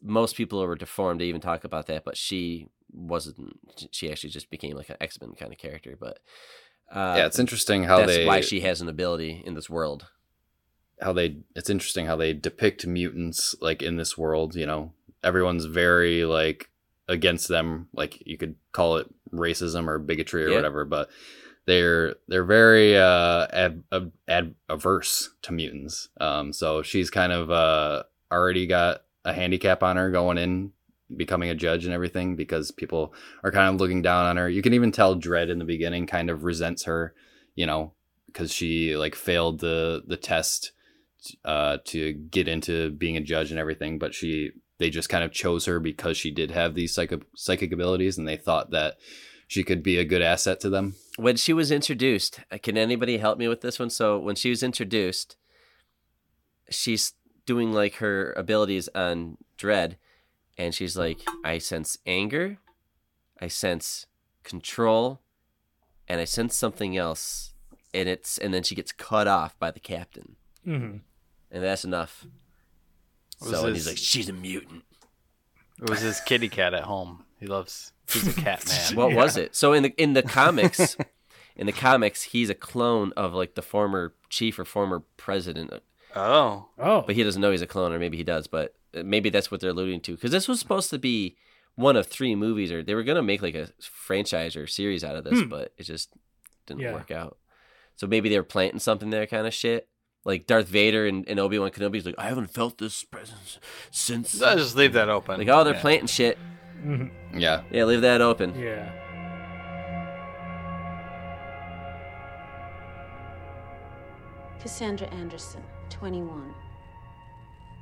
most people were deformed. They even talk about that, but she wasn't. She actually just became like an X Men kind of character. But uh, yeah, it's interesting how that's they why she has an ability in this world. how they it's interesting how they depict mutants like in this world you know everyone's very like against them like you could call it racism or bigotry or Yeah. whatever but they're they're very uh ad, ad, ad, averse to mutants um so she's kind of uh already got a handicap on her going in becoming a judge and everything because people are kind of looking down on her you can even tell Dredd in the beginning kind of resents her you know because she like failed the the test uh, to get into being a judge and everything, but she they just kind of chose her because she did have these psychic psychic abilities, and they thought that she could be a good asset to them. when she was introduced uh, can anybody help me with this one? So when she was introduced she's doing like her abilities on Dredd and she's like i sense anger i sense control and i sense something else. And it's and then she gets cut off by the captain. Hmm and that's enough Was so and he's like she's a mutant It was his kitty cat at home. He loves. He's a cat [laughs] man. what was it so in the in the [laughs] comics in the comics he's a clone of like the former chief or former president Oh, Oh, but he doesn't know he's a clone, or maybe he does. But uh, maybe that's what they're alluding to, because this was supposed to be one of three movies, or they were gonna make like a franchise or series out of this, Hmm. but it just didn't Yeah. work out. So maybe they were planting something there, kind of shit. Like Darth Vader and, and Obi Wan Kenobi's like, I haven't felt this presence since. I'll just leave that open. Like, oh, they're Yeah. planting shit. mhm. Yeah, Yeah, leave that open. yeah. Cassandra Anderson, 21.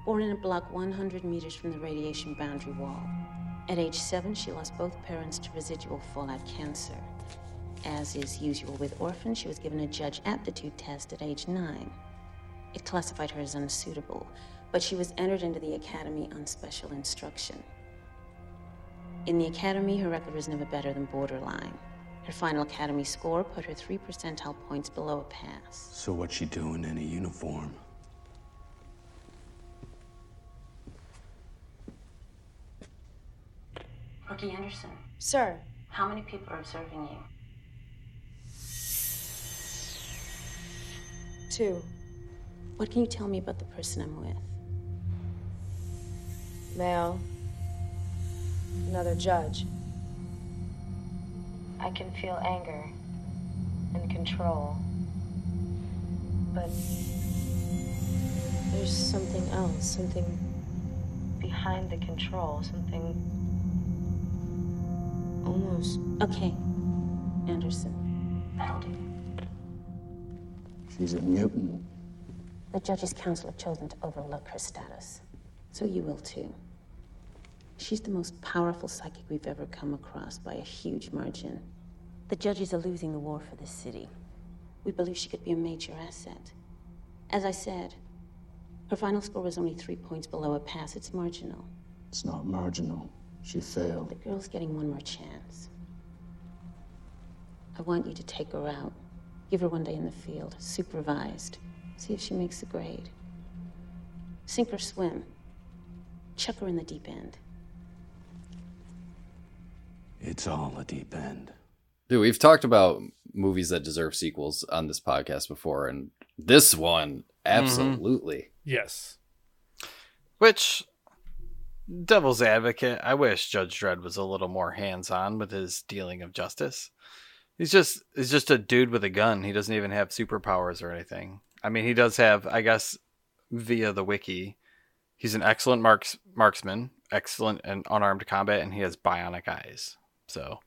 Born in a block 100 meters from the radiation boundary wall. At age 7, she lost both parents to residual fallout cancer. As is usual with orphans, she was given a judge aptitude test at age 9. It classified her as unsuitable, but she was entered into the academy on special instruction. In the academy, her record was never better than borderline. Her final academy score put her three percentile points below a pass. So what's she doing in a uniform? Rookie Anderson, Sir, how many people are observing you? two. What can you tell me about the person I'm with? Male. Another judge. I can feel anger and control. But There's something else, something behind the control, something almost. Okay, Anderson, that'll do. She's a mutant. The Judges' Council have chosen to overlook her status. So you will too. She's the most powerful psychic we've ever come across by a huge margin. The Judges are losing the war for this city. We believe she could be a major asset. As I said, her final score was only three points below a pass. It's marginal. It's not marginal. She failed. The girl's getting one more chance. I want you to take her out. Give her one day in the field, supervised. See if she makes the grade. Sink or swim. Chuck her in the deep end. It's all a deep end. dude, we've talked about movies that deserve sequels on this podcast before, and this one mm-hmm. absolutely. Yes. Which, devil's advocate, I wish Judge Dredd was a little more hands-on with his dealing of justice. He's just he's just a dude with a gun. He doesn't even have superpowers or anything. I mean, he does have, I guess, via the wiki, he's an excellent marks marksman, excellent in unarmed combat, and he has bionic eyes. So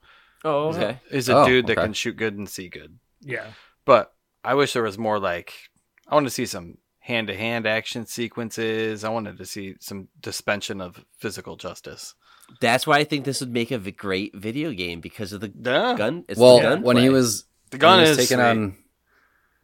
Oh, okay. he's a Oh, dude that okay. can shoot good and see good. Yeah. But I wish there was more like I want to see some hand to hand action sequences. I wanted to see some suspension of physical justice. That's why I think this would make a great video game because of the Yeah. gun. It's well, the gun when he was The gun he was is taking sweet. on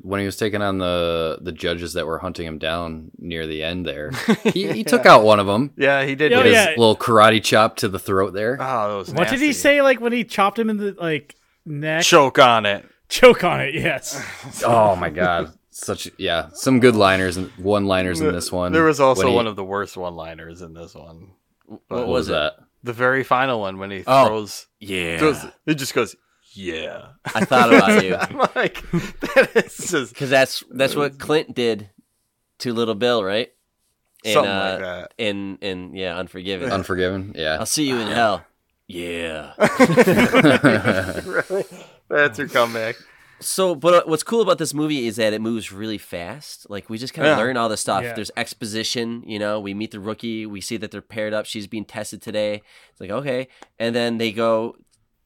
when he was taking on the the judges that were hunting him down near the end there, [laughs] he, he took out one of them. Yeah, he did. Oh, His yeah. little karate chop to the throat there. Oh, that was nice. What did he say? Like when he chopped him in the like neck, Choke on it. choke on it. Yes. [laughs] Oh my god. Such yeah, some good liners and one liners in this one. There was also he- one of the worst one liners in this one. what, what was, was that? The very final one when he Oh. throws, Yeah. throws it just goes, yeah. I thought about [laughs] you I'm like, that is just because that's that's what Clint did to Little Bill, right? In, something uh, like that. In in yeah, Unforgiven. [laughs] Unforgiven. Yeah. I'll see you in hell. Yeah. [laughs] really? That's your comeback. So, but uh, what's cool about this movie is that it moves really fast. Like we just kind of Yeah. learn all this stuff. Yeah. There's exposition. You know, we meet the rookie. We see that they're paired up. She's being tested today. It's like okay, and then they go.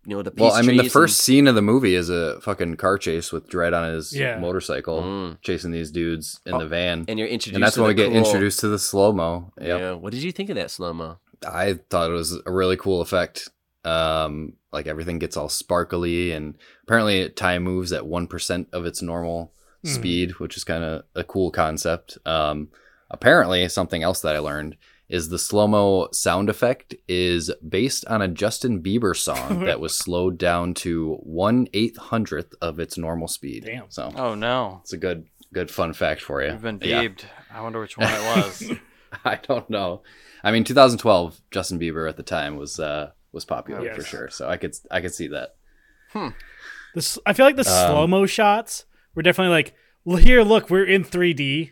You know, the Well, I mean, the first trees scene of the movie is a fucking car chase with Dredd on his Yeah. motorcycle, Mm. chasing these dudes in Oh, the van. and, and you're introduced. And that's to when we the get introduced to the slow mo. Yep. Yeah. What did you think of that slow mo? I thought it was a really cool effect. Um, like everything gets all sparkly, and apparently time moves at one percent of its normal Mhm. speed, which is kind of a cool concept. Um, apparently, something else that I learned is the slow mo sound effect is based on a Justin Bieber song [laughs] that was slowed down to one eight hundredth of its normal speed. Damn. So Oh no, it's a good good fun fact for you. we've been Yeah. I wonder which one it was. [laughs] I don't know. I mean, 2012, Justin Bieber at the time was uh was popular Yes. for sure. So I could I could see that. This I feel like the Um, slow mo shots were definitely like here. Look, we're in 3D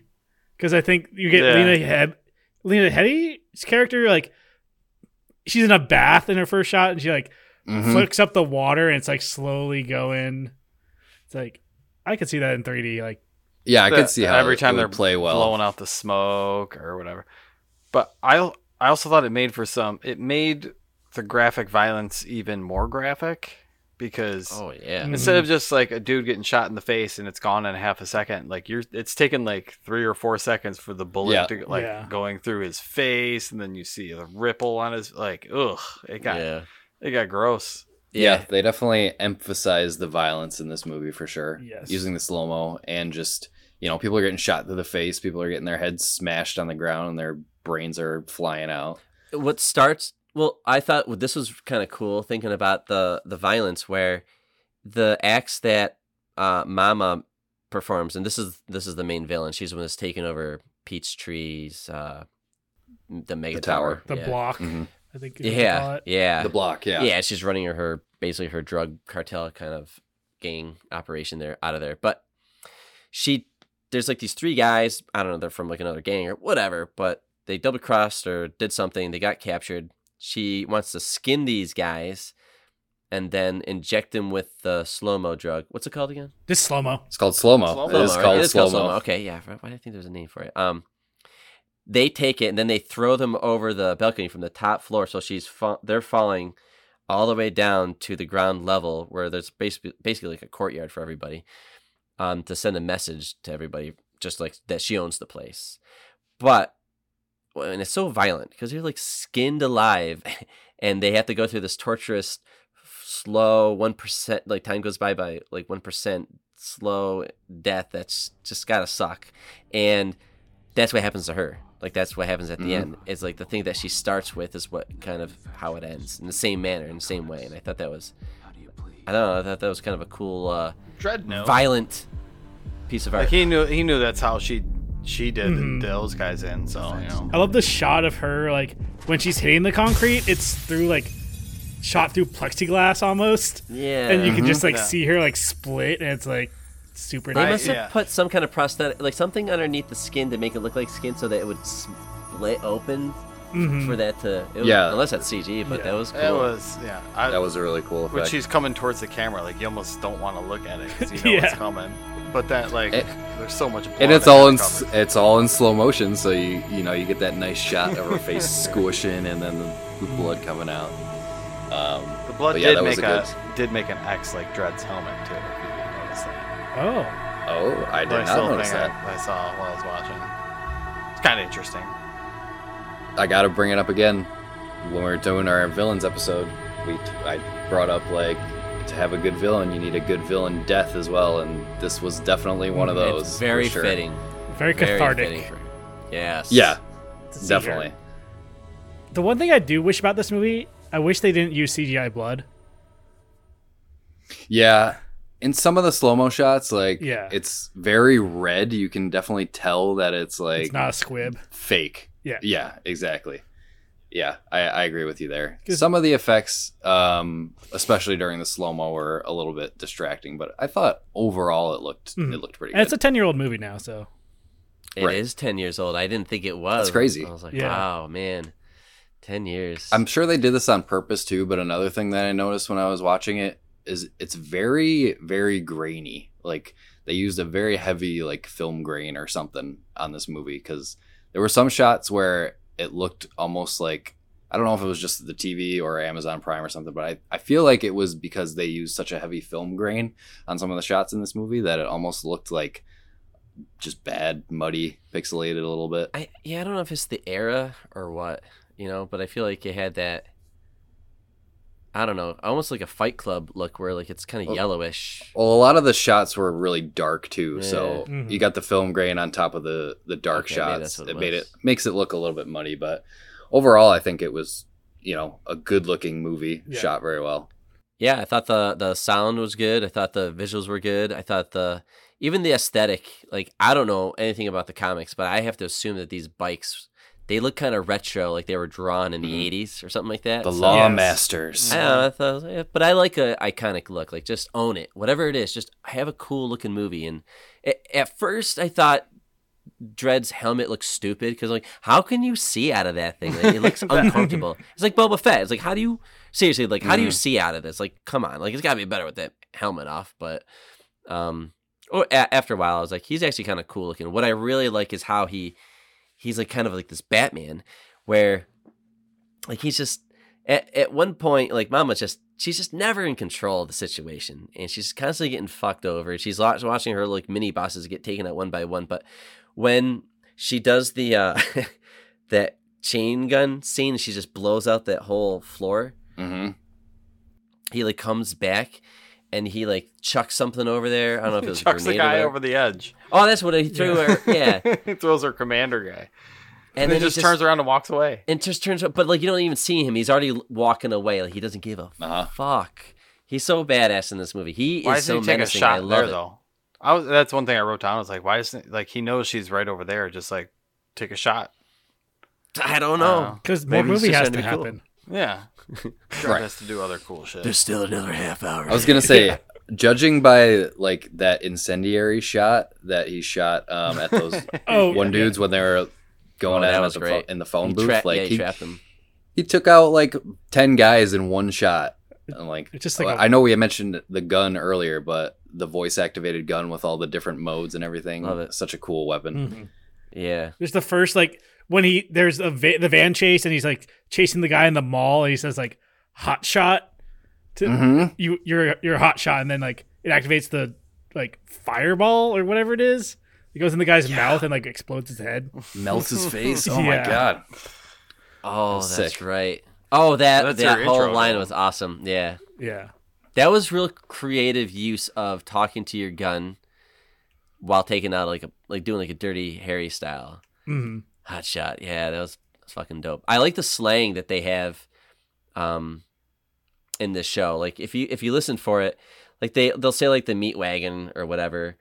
because I think you get Yeah. Lena Head, Lena Headey's character like she's in a bath in her first shot and she like Mhm. flicks up the water and it's like slowly going. It's like I could see that in 3D. Like Yeah, I The- could see how every time would they're play well. blowing out the smoke or whatever. But I I also thought it made for some. It made the graphic violence even more graphic because Oh yeah. Mm. instead of just like a dude getting shot in the face and it's gone in half a second, like you're it's taken like three or four seconds for the bullet Yeah. to like Yeah. going through his face, and then you see the ripple on his like ugh, it got Yeah. it got gross. Yeah, they definitely emphasize the violence in this movie for sure. Yes. Using the slow mo and just you know people are getting shot to the face, people are getting their heads smashed on the ground, and their brains are flying out. what starts well i thought well, this was kind of cool thinking about the the violence where the acts that uh mama performs and this is this is the main villain she's the one that's taking over peach trees uh the mega The tower. tower, the yeah. block. Mhm. I think. is what they call yeah yeah The block, yeah. yeah she's running her, her basically her drug cartel kind of gang operation there out of there but she there's like these three guys i don't know they're from like another gang or whatever but they double crossed or did something they got captured she wants to skin these guys and then inject them with the slow-mo drug what's it called again This slow mo. It's called slow mo. Slow-mo, It is right? called slow mo. Okay, yeah. Why did I think there was a name for it? Um, they take it and then they throw them over the balcony from the top floor. So she's fa- they're falling all the way down to the ground level where there's basically basically like a courtyard for everybody, um, to send a message to everybody, just like that she owns the place. But well, and it's so violent because they're like skinned alive, [laughs] and they have to go through this torturous, slow one percent. Like time goes by by like one percent slow death. That's just gotta suck, and that's what happens to her. Like that's what happens at the Mhm. end. It's like the thing that she starts with is what kind of how it ends in the same manner, in the same way. And I thought that was, I don't know, I thought that was kind of a cool, uh, Dredd violent piece of art. Like he knew he knew that's how she she did Mhm. those guys in. So you know. I love the shot of her like when she's hitting the concrete. It's through like shot through plexiglass almost, yeah, and you can just like Yeah. see her like split, and it's like super. They I- must have yeah. put some kind of prosthetic, like something underneath the skin to make it look like skin, so that it would split open Mhm. for that to. It was, Yeah. unless that's CG, but Yeah. that was cool. It was yeah. I, That was a really cool when effect. she's coming towards the camera, like you almost don't want to look at it because you [laughs] know Yeah. it's coming. But that like It- there's so much blood and it's that all in gets it's all in slow motion, so you you know you get that nice shot of her face [laughs] squishing and then the blood coming out. Um, the blood yeah, did that was make a a, good- did make an X like Dredd's helmet too. If you didn't notice that. Oh, oh, I did Nice not little notice that. I, I saw while I was watching. It's kind of interesting. I got to bring it up again. When we were doing our villains episode, we I brought up like to have a good villain, you need a good villain death as well, and this was definitely one of those. It's very for sure. fitting. very Very cathartic. fitting for- Yes. Yeah, to her. definitely. The one thing I do wish about this movie, I wish they didn't use CGI blood. Yeah. In some of the slow mo shots, like Yeah. it's very red. You can definitely tell that it's like It's not a squib. fake. Yeah. Yeah, exactly. yeah, I, I agree with you there. Some of the effects, um, especially during the slow mo, were a little bit distracting, but I thought overall it looked Mhm. it looked pretty And good. it's a ten year old movie now, so It is Right. 10 years old. I didn't think it was. That's crazy. I was like, Yeah. wow, man. 10 years. I'm sure they did this on purpose too, but another thing that I noticed when I was watching it is it's very, very grainy. Like they used a very heavy like film grain or something on this movie because there were some shots where it looked almost like I don't know if it was just the TV or Amazon Prime or something, but I, I feel like it was because they used such a heavy film grain on some of the shots in this movie that it almost looked like just bad, muddy, pixelated a little bit. I yeah, I don't know if it's the era or what, you know, but I feel like it had that I don't know, almost like a Fight Club look where like it's kind of Oh. yellowish. Well, a lot of the shots were really dark too, so Yeah. Mhm. you got the film grain on top of the the dark Okay, shots. that's what It it made it makes it look a little bit muddy, but overall, I think it was you know a good looking movie, Yeah. shot very well. Yeah, I thought the the sound was good. I thought the visuals were good. I thought the even the aesthetic, like I don't know anything about the comics, but I have to assume that these bikes they look kind of retro, like they were drawn in the Mhm. 80s or something like that. The So- Law Yes. Masters. I don't know, I thought, yeah, but I like a iconic look. Like just own it, whatever it is. Just have a cool looking movie. And at, at first, I thought Dredd's helmet looked stupid because like, how can you see out of that thing? Like, it looks [laughs] uncomfortable. It's like Boba Fett. It's like, how do you seriously like? How do you Mhm. see out of this? Like, come on, like it's got to be better with that helmet off. But um, or a- after a while, I was like, he's actually kind of cool looking. What I really like is how he he's like kind of like this Batman, where like he's just at, at one point like Mama just she's just never in control of the situation, and she's constantly getting fucked over. She's watching her like mini bosses get taken out one by one, but when she does the uh [laughs] that chain gun scene, she just blows out that whole floor hmm he like comes back and he like chucks something over there. I don't know if it [laughs] was a Chucks the grenade guy or over the edge. Oh, that's what he threw her. Yeah, [laughs] he throws her commander guy. and, And, then then just, he turns around and walks away. and just turns. But like you don't even see him. He's already walking away. Like he doesn't give a Uh-huh. fuck. He's so badass in this movie. He Why is so he take a menacing. shot I love there it. though? I was that's one thing I wrote down. I was like, why isn't like he knows she's right over there? Just like take a shot. I don't know. Uh, because more movie has to to be cool. happen. Yeah, Dredd Right. has to do other cool shit. There's still another half hour. I was gonna say, judging by like that incendiary shot that he shot um, at those [laughs] Oh, one yeah. dudes when they were going Oh, at him the great. in the phone he booth, tra- like yeah, he, he, trapped he took out like 10 guys in one shot and like It's just like a- i know we had mentioned the gun earlier but the voice activated gun with all the different modes and everything Love it. such a cool weapon Mhm. Yeah. There's the first like when he there's a va- the van chase and he's like chasing the guy in the mall and he says like hot shot to Mhm. you you're you're a hot shot and then like it activates the like fireball or whatever it is. It goes in the guy's mouth and like explodes his head. melts his [laughs] face oh my god Oh, That's that's sick. right. Oh, that That's that whole intro, line though. was awesome. Yeah. Yeah. That was real creative use of talking to your gun while taking out like a like doing like a dirty Harry style. hmm Hot shot. Yeah, that was, that's fucking dope. I like the slang that they have um in this show. Like if you if you listen for it, like they they'll say like the meat wagon or whatever,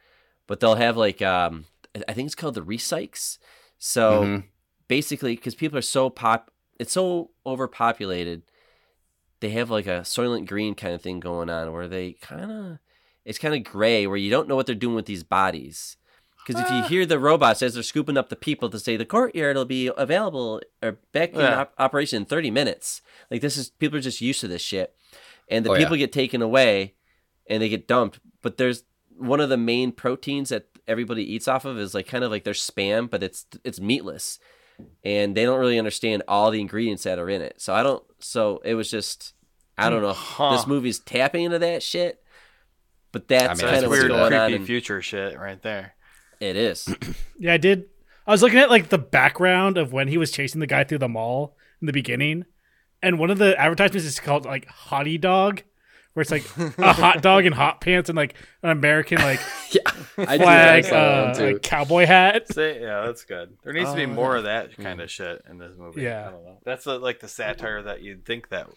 but they'll have like um I think it's called the Resyk. So Mhm. basically because people are so pop it's so overpopulated they have like a soylent green kind of thing going on where they kind of it's kind of gray where you don't know what they're doing with these bodies because if you hear the robots as they're scooping up the people to say the courtyard will be available or back in Yeah. op- operation in 30 minutes like this is people are just used to this shit and the Oh, yeah. people get taken away and they get dumped but there's one of the main proteins that everybody eats off of is like kind of like their spam but it's it's meatless and they don't really understand all the ingredients that are in it. So I don't. So it was just I don't know. Huh. This movie's tapping into that shit, but that's mean, kind that's of what's weird, going on. creepy and future shit right there. It is. [clears throat] Yeah, I did. I was looking at like the background of when he was chasing the guy through the mall in the beginning, and one of the advertisements is called like Hottie Dog, where it's like a [laughs] hot dog in hot pants and like an American like [laughs] yeah flag, like uh, like cowboy hat. Say, yeah, that's good. There needs to be Oh, more of that kind of shit in this movie. Yeah. I don't know. That's the, like the satire that you'd think that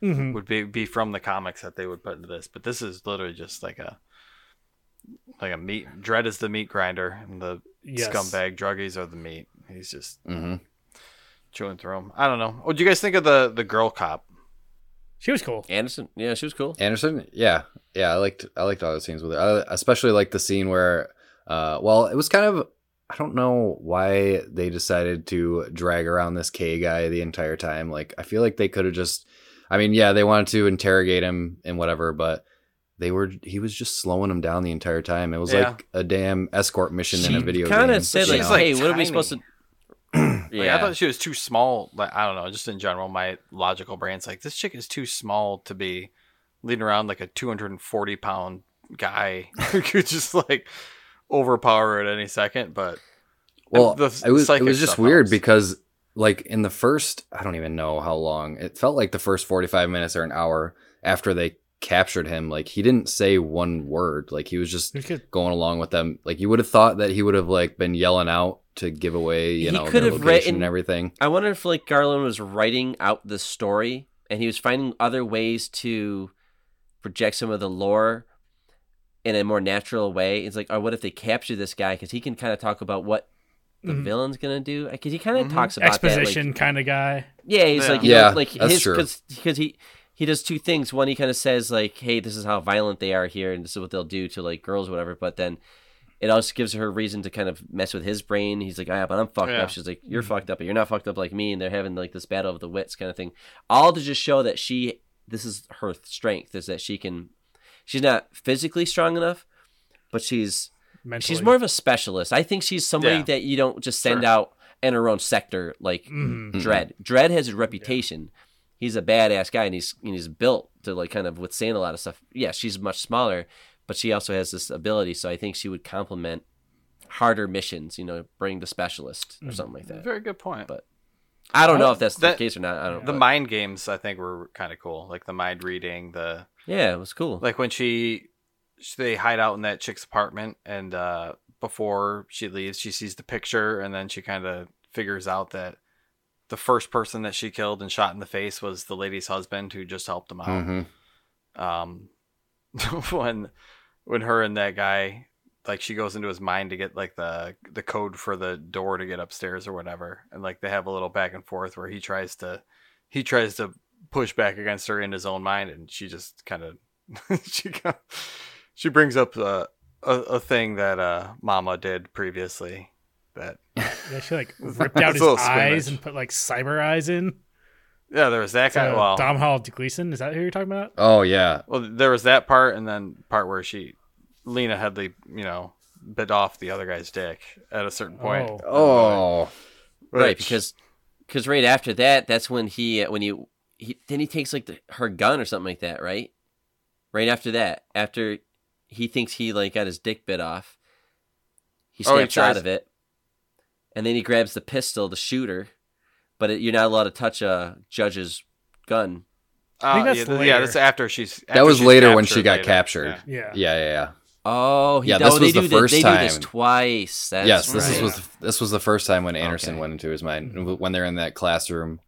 Mhm. would be be from the comics that they would put into this, but this is literally just like a like a meat. Dredd is the meat grinder, and the Yes. scumbag druggies are the meat. He's just hmm chewing through them. I don't know. What do you guys think of the the girl cop? She was cool. Anderson, yeah, she was cool. Anderson, yeah, yeah, I liked I liked all the scenes with her. I especially like the scene where, uh, well, it was kind of I don't know why they decided to drag around this K guy the entire time. Like I feel like they could have just, I mean, yeah, they wanted to interrogate him and whatever, but they were he was just slowing him down the entire time. It was Yeah. like a damn escort mission in a video kind game. of said like, like, "Hey, what are we supposed to?" [clears throat] Like, yeah, I thought she was too small. Like I don't know, just in general, my logical brain's like this chick is too small to be leading around like a 240 pound guy [laughs] who could just like overpower her at any second. But Well, the it was it was just weird helps. because like in the first, I don't even know how long. It felt like the first forty five minutes or an hour after they captured him. Like he didn't say one word. Like he was just We could- going along with them. Like you would have thought that he would have like been yelling out to give away, you He know, could their have location written- and everything. I wonder if like Garland was writing out the story and he was finding other ways to project some of the lore in a more natural way. It's like, oh, what if they capture this guy? Because he can kind of talk about what the Mhm. villain's gonna do. Because he kind of Mhm. talks about that, like- Exposition kind of guy. Yeah, he's Yeah. like, you Yeah, know, like his because he he does two things. One, he kind of says like, "Hey, this is how violent they are here, and this is what they'll do to like girls, or whatever." But then it also gives her reason to kind of mess with his brain. He's like, "Ah, but I'm fucked Yeah. up." She's like, "You're fucked up, but you're not fucked up like me." And they're having like this battle of the wits kind of thing, all to just show that she this is her strength is that she can. She's not physically strong enough, but she's Mentally. she's more of a specialist. I think she's somebody Yeah. that you don't just send Sure. out in her own sector like Mhm. Dredd. Dredd has a reputation. He's a badass guy, and he's and he's built to like kind of withstand a lot of stuff. Yeah, she's much smaller, but she also has this ability. So I think she would complement harder missions. You know, bring the specialist or something like that. very good point. But I don't know if that's That- the case or not. I don't. the know. mind games I think were kind of cool, like the mind reading, the yeah, it was cool. like when she they hide out in that chick's apartment and uh before she leaves she sees the picture and then she kind of figures out that the first person that she killed and shot in the face was the lady's husband who just helped him out. Hmm um [laughs] when when her and that guy like she goes into his mind to get like the the code for the door to get upstairs or whatever. And like they have a little back and forth where he tries to he tries to push back against her in his own mind and she just kind of [laughs] she she brings up uh, a a thing that uh mama did previously that [laughs] Yeah, she like [laughs] ripped out his eyes squeamish. and put like cyber eyes in. yeah there was that guy Uh, well Dom Hall Gleason. Is that who you're talking about? Oh yeah, Well, there was that part, and then part where she, Lena Headey you know, bit off the other guy's dick at a certain point. Oh. oh right because because right after that that's when he when he, he then he takes like the, her gun or something like that right right after that after he thinks he like got his dick bit off he Oh, he snaps out of it and then he grabs the pistol to shoot her but it, you're not allowed to touch a judge's gun Uh, think that's yeah, later. yeah, that's after she's. that was she's later when she got later. captured. Yeah. Yeah. Yeah, yeah, yeah. oh he, Yeah, oh, this they was the do thi- first they do this time. twice that's yes, this right. was this was the first time when Anderson Okay. went into his mind when they're in that classroom,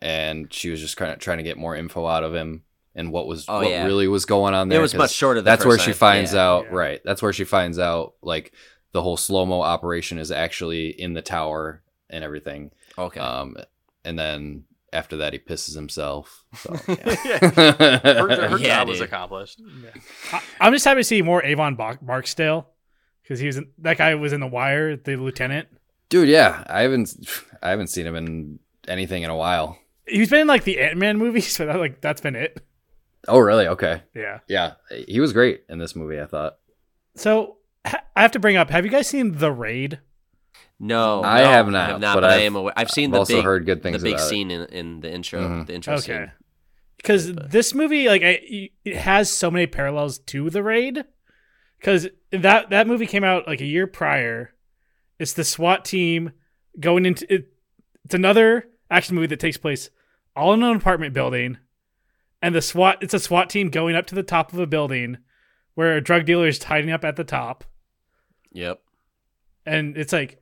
and she was just kind of trying to get more info out of him and what was Oh, what yeah. really was going on there. it was much shorter the That's first where she time. finds Yeah. out. Yeah. Right. That's where she finds out like the whole slow mo operation is actually in the tower and everything. okay Um, and then after that, he pisses himself. So, [laughs] [laughs] Her, her Yeah, job was dude. accomplished. I, I'm just happy to see more Avon Bark- Barksdale because he was in, that guy was in The Wire, the lieutenant. dude, yeah, I haven't I haven't seen him in anything in a while. He's been in like the Ant Man movies, [laughs] but that, like that's been it. Oh, really? Okay. Yeah. Yeah, he was great in this movie. I thought. So ha- I have to bring up. Have you guys seen The Raid? no I no, have I not, have not but but, I I've- am aware I've seen I've the also big heard good things. the things big about it. scene in, in the intro Mhm. the intro Okay. scene Because this movie, like, I, it has so many parallels to The Raid. Because that that movie came out like a year prior. It's the SWAT team going into it, it's another action movie that takes place all in an apartment building, and the SWAT it's a SWAT team going up to the top of a building where a drug dealer is hiding up at the top, Yep. and it's like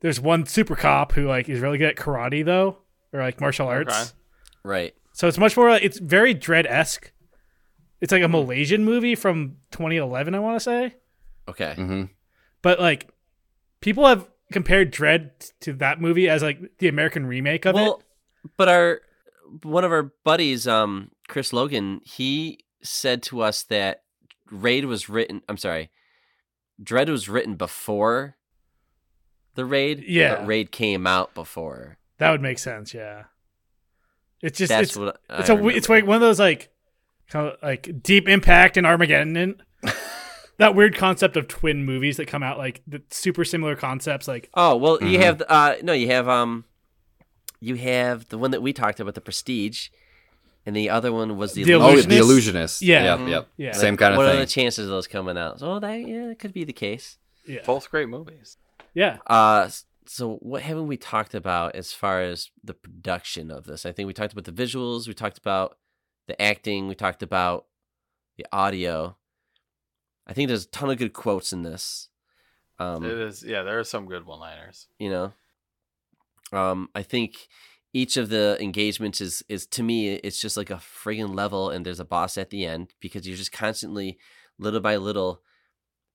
there's one super cop who like is really good at karate though, or like martial arts. Okay. Right. So it's much more. like- It's very Dredd esque. It's like a Malaysian movie from 2011, I want to say. Okay. hmm But like, people have compared Dread to that movie as like the American remake of well, it. but our one of our buddies, um, Chris Logan, he said to us that Raid was written. I'm sorry, Dredd was written before the Raid. Yeah. but Raid came out before. That would make sense. Yeah. It's just That's it's what I it's a it's like one of those like kind of like Deep Impact and Armageddon. [laughs] that weird concept of twin movies that come out like the super similar concepts. Like Oh well, you Mhm. have uh no, you have um, you have the one that we talked about, the Prestige, and the other one was the, The Oh, Illusionist. the Illusionist? illusionist. Yeah. Yep. Mhm. Yep. Yeah. Same kind of what thing. are the chances of those coming out? Oh, that yeah, that could be the case. yeah, Both great movies. yeah. Uh, so what haven't we talked about as far as the production of this? I think we talked about the visuals, we talked about the acting, we talked about the audio. I think there's a ton of good quotes in this. Um, it is. Yeah, there are some good one-liners. you know um i think each of the engagements is is to me it's just like a friggin level and there's a boss at the end because you're just constantly little by little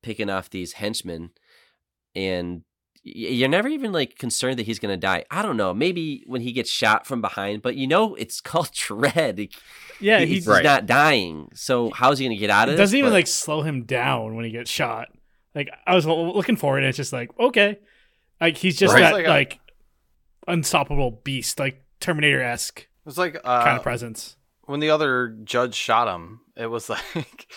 picking off these henchmen and you're never even like concerned that he's gonna die i don't know maybe when he gets shot from behind but you know it's [laughs] called Dredd Yeah, He- he's he's Right. not dying so how's he gonna get out of this It doesn't even But- like slow him down when he gets shot. Like I was looking for it, and it's just like okay, like he's just Right. that like, like a- unstoppable beast, like Terminator esque It was like uh, kind of presence. when the other judge shot him. It was [laughs] like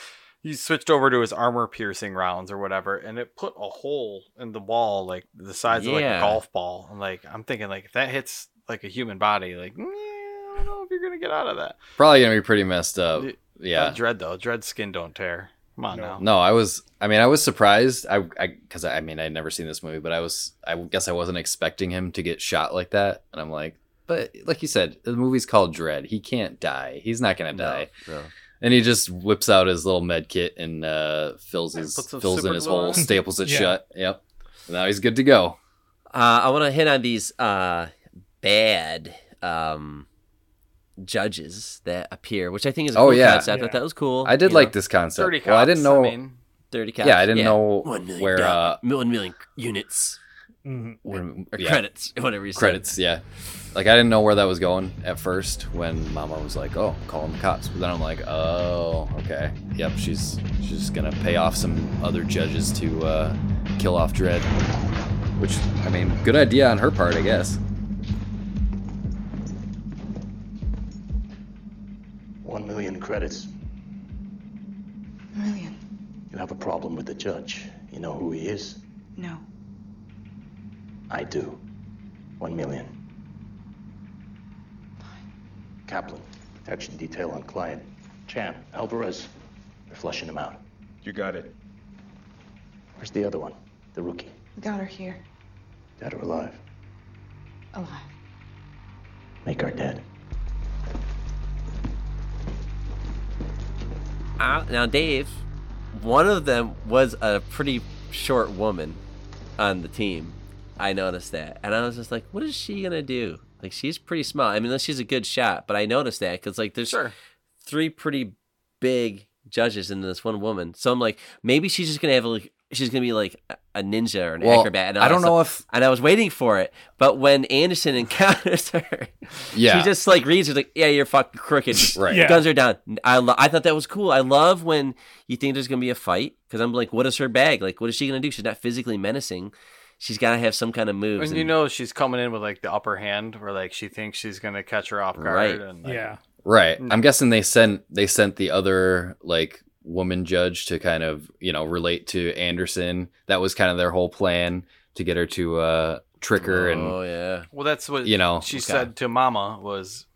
he switched over to his armor piercing rounds or whatever, and it put a hole in the wall like the size of like a golf ball. And like I'm thinking, like if that hits like a human body, like mm, I don't know if you're gonna get out of that. Probably gonna be pretty messed up. Y- Yeah. Dredd though. Dredd skin don't tear. Come on now. No, I was. I mean, I was surprised. I, I, because I, mean, I'd never seen this movie, but I was. I guess I wasn't expecting him to get shot like that. And I'm like, but like you said, the movie's called Dredd. He can't die. He's not gonna die. no. And he just whips out his little med kit and uh, fills his fills in his glue hole, staples it [laughs] Yeah. shut. Yep. Now he's good to go. Uh, I want to hit on these uh, bad um, judges that appear, which I think is a Oh, cool yeah. concept. I thought that was cool. I did like know, this concept. Thirty cops. well, I didn't know. I mean, 30 cops. yeah, I didn't know One million where uh, one million units Mhm. when or yeah, credits, whatever you said. credits. Yeah, like I didn't know where that was going at first when Mama was like, "Oh, calling the cops," but then I'm like, "Oh, okay, yep, she's she's gonna pay off some other judges to uh, kill off Dredd." Which I mean, good idea on her part, I guess. Credits. Million. You have a problem with the judge. You know who he is? No. I do. One million. Fine. Kaplan, protection detail on client. Chan, Alvarez. They're flushing him out. You got it. Where's the other one? The rookie. We got her here. Dead or alive? Alive. Make her dead. Uh, now, Dave, one of them was a pretty short woman on the team. I noticed that, and I was just like, "What is she gonna do?" Like, she's pretty small. I mean, unless she's a good shot, but I noticed that because like there's Sure. three pretty big judges in this one woman. So I'm like, maybe she's just gonna have like she's gonna be like a- a ninja or an Well, acrobat. And I don't know stuff. if And I was waiting for it, but when Anderson [laughs] encounters her, yeah, she just like reads her like, "Yeah, you're fucking crooked." [laughs] Just Right. Yeah. Guns are down. I lo- I thought that was cool. I love when you think there's gonna be a fight because I'm like, what is her bag? Like, what is she gonna do? She's not physically menacing. She's gotta have some kind of moves. And you know she's coming in with like the upper hand, where like she thinks she's gonna catch her off guard. Right. And, like, Yeah, Right. I'm guessing they sent they sent the other like woman judge to kind of, you know, relate to Anderson. That was kind of their whole plan to get her to uh trick her and oh yeah, Well, that's what You know, she okay. said to Mama was.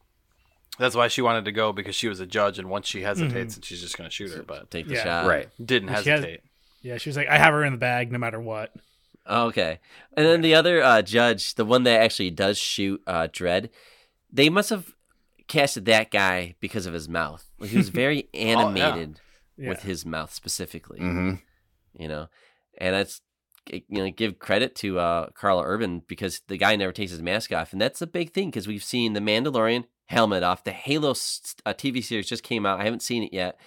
That's why she wanted to go because she was a judge, and once she hesitates, and she's just gonna shoot her. But take the Yeah. shot. right. didn't She has- hesitate. yeah. She was like, I have her in the bag no matter what. Oh, okay. And then the other uh, judge, the one that actually does shoot uh, Dredd, they must have casted that guy because of his mouth. Like he was [laughs] very animated Yeah. With his mouth specifically. hmm you know and that's you know give credit to uh carla urban because the guy never takes his mask off and that's a big thing because we've seen the mandalorian helmet off the halo uh, tv series just came out i haven't seen it yet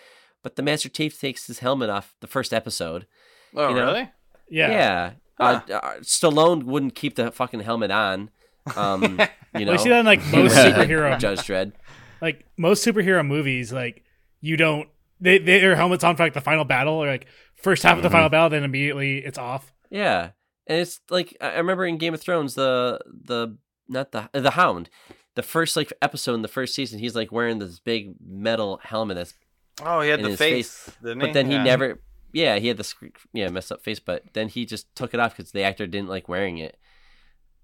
but the master chief takes his helmet off the first episode Oh, You know? really? Yeah, yeah, Uh, uh, Stallone wouldn't keep the fucking helmet on. Um, [laughs] you know, you see that in like most [laughs] superhero, Judge Dredd. like most superhero movies, like you don't they they- their helmets on for like the final battle or like first half of the Mm-hmm. final battle, then immediately it's off. Yeah, and it's like I I remember in Game of Thrones, the the not the the Hound, the first like episode in the first season, he's like wearing this big metal helmet that's Oh, he had in the face, face, didn't but he? then he Yeah. never. Yeah, he had the yeah messed up face, but then he just took it off because the actor didn't like wearing it.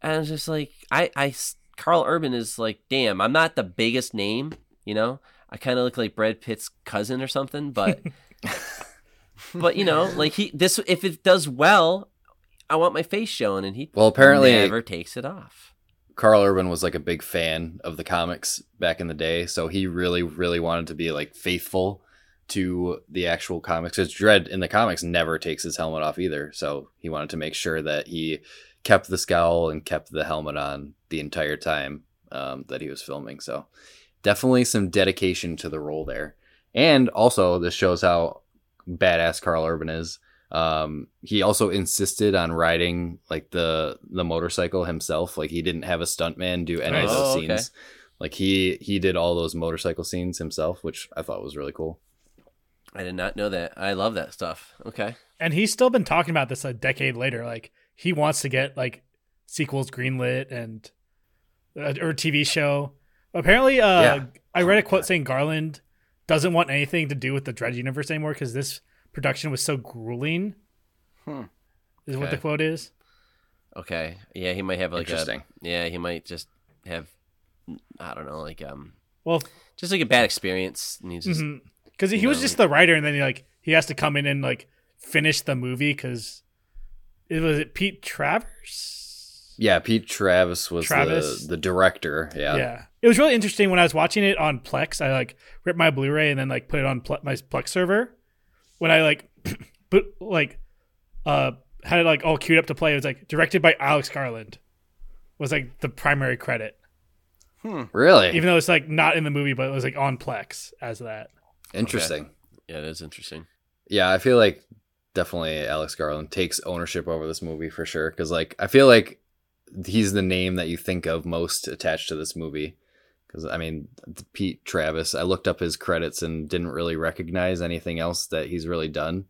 And I was just like, I I Karl Urban is like, damn, I'm not the biggest name, you know. I kind of look like Brad Pitt's cousin or something, but, [laughs] but you know, like he this if it does well, I want my face shown, and he Well, apparently- never takes it off. Karl Urban was like a big fan of the comics back in the day, so he really, really wanted to be like faithful to the actual comics. Because Dredd in the comics never takes his helmet off either, so he wanted to make sure that he kept the scowl and kept the helmet on the entire time um, that he was filming. So definitely some dedication to the role there, and also this shows how badass Karl Urban is. Um, he also insisted on riding like the the motorcycle himself. Like he didn't have a stuntman do any of Oh, those okay. scenes. Like he he did all those motorcycle scenes himself, which I thought was really cool. I did not know that. I love that stuff. Okay. And he's still been talking about this a decade later. Like he wants to get like sequels greenlit and uh, or TV show. Apparently, uh, Yeah. I read a quote saying Garland doesn't want anything to do with the Dredd universe anymore because this production was so grueling. Hmm. Is what the quote is. Okay. Yeah, he might have like Interesting. a yeah, he might just have I don't know, like um Well, just like a bad experience and he just because he you was just the writer, and then he like he has to come in and like finish the movie because it was it Pete Travis. Yeah, Pete Travis was Travis? the the director. Yeah. Yeah. It was really interesting when I was watching it on Plex. I like ripped my Blu-ray and then like put it on Ple- my Plex server. When I like [clears throat] put like uh had it like all queued up to play, it was like directed by Alex Garland. Was like the primary credit, Hmm. Really even though it's like not in the movie, but it was like on Plex as that. interesting. yeah, it is interesting. Yeah, I feel like definitely Alex Garland takes ownership over this movie for sure. Because like I feel like he's the name that you think of most attached to this movie. Because I mean, Pete Travis. I looked up his credits and didn't really recognize anything else that he's really done.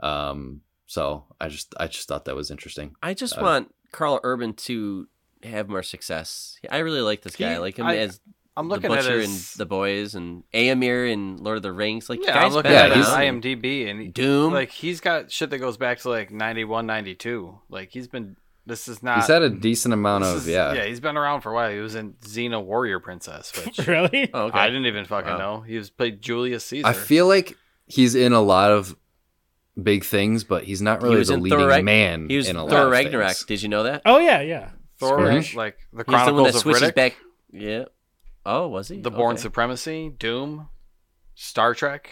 Um, so I just I just thought that was interesting. I just Uh, want Karl Urban to have more success. I really like this guy. He- I like him I- as I'm the looking at Butcher his. and the Boys and Éomer and Lord of the Rings. Like, yeah, I'm looking at his IMDb and Doom. like he's got shit that goes back to like 91, 92. Like he's been. This is not. He's had a decent amount of is- yeah. yeah, he's been around for a while. He was in Xena Warrior Princess, [laughs] which really? oh, okay. I didn't even fucking Wow. know. He was played Julius Caesar. I feel like he's in a lot of big things, but he's not really was the in leading Thor man He was in a lot Thor of Ragnarok. things. Did you know that? Oh yeah, yeah. Thor, Squish. like the He's the one Chronicles that of switches Riddick, back. Yeah. Oh, was he? The Bourne Supremacy, Doom, Star Trek.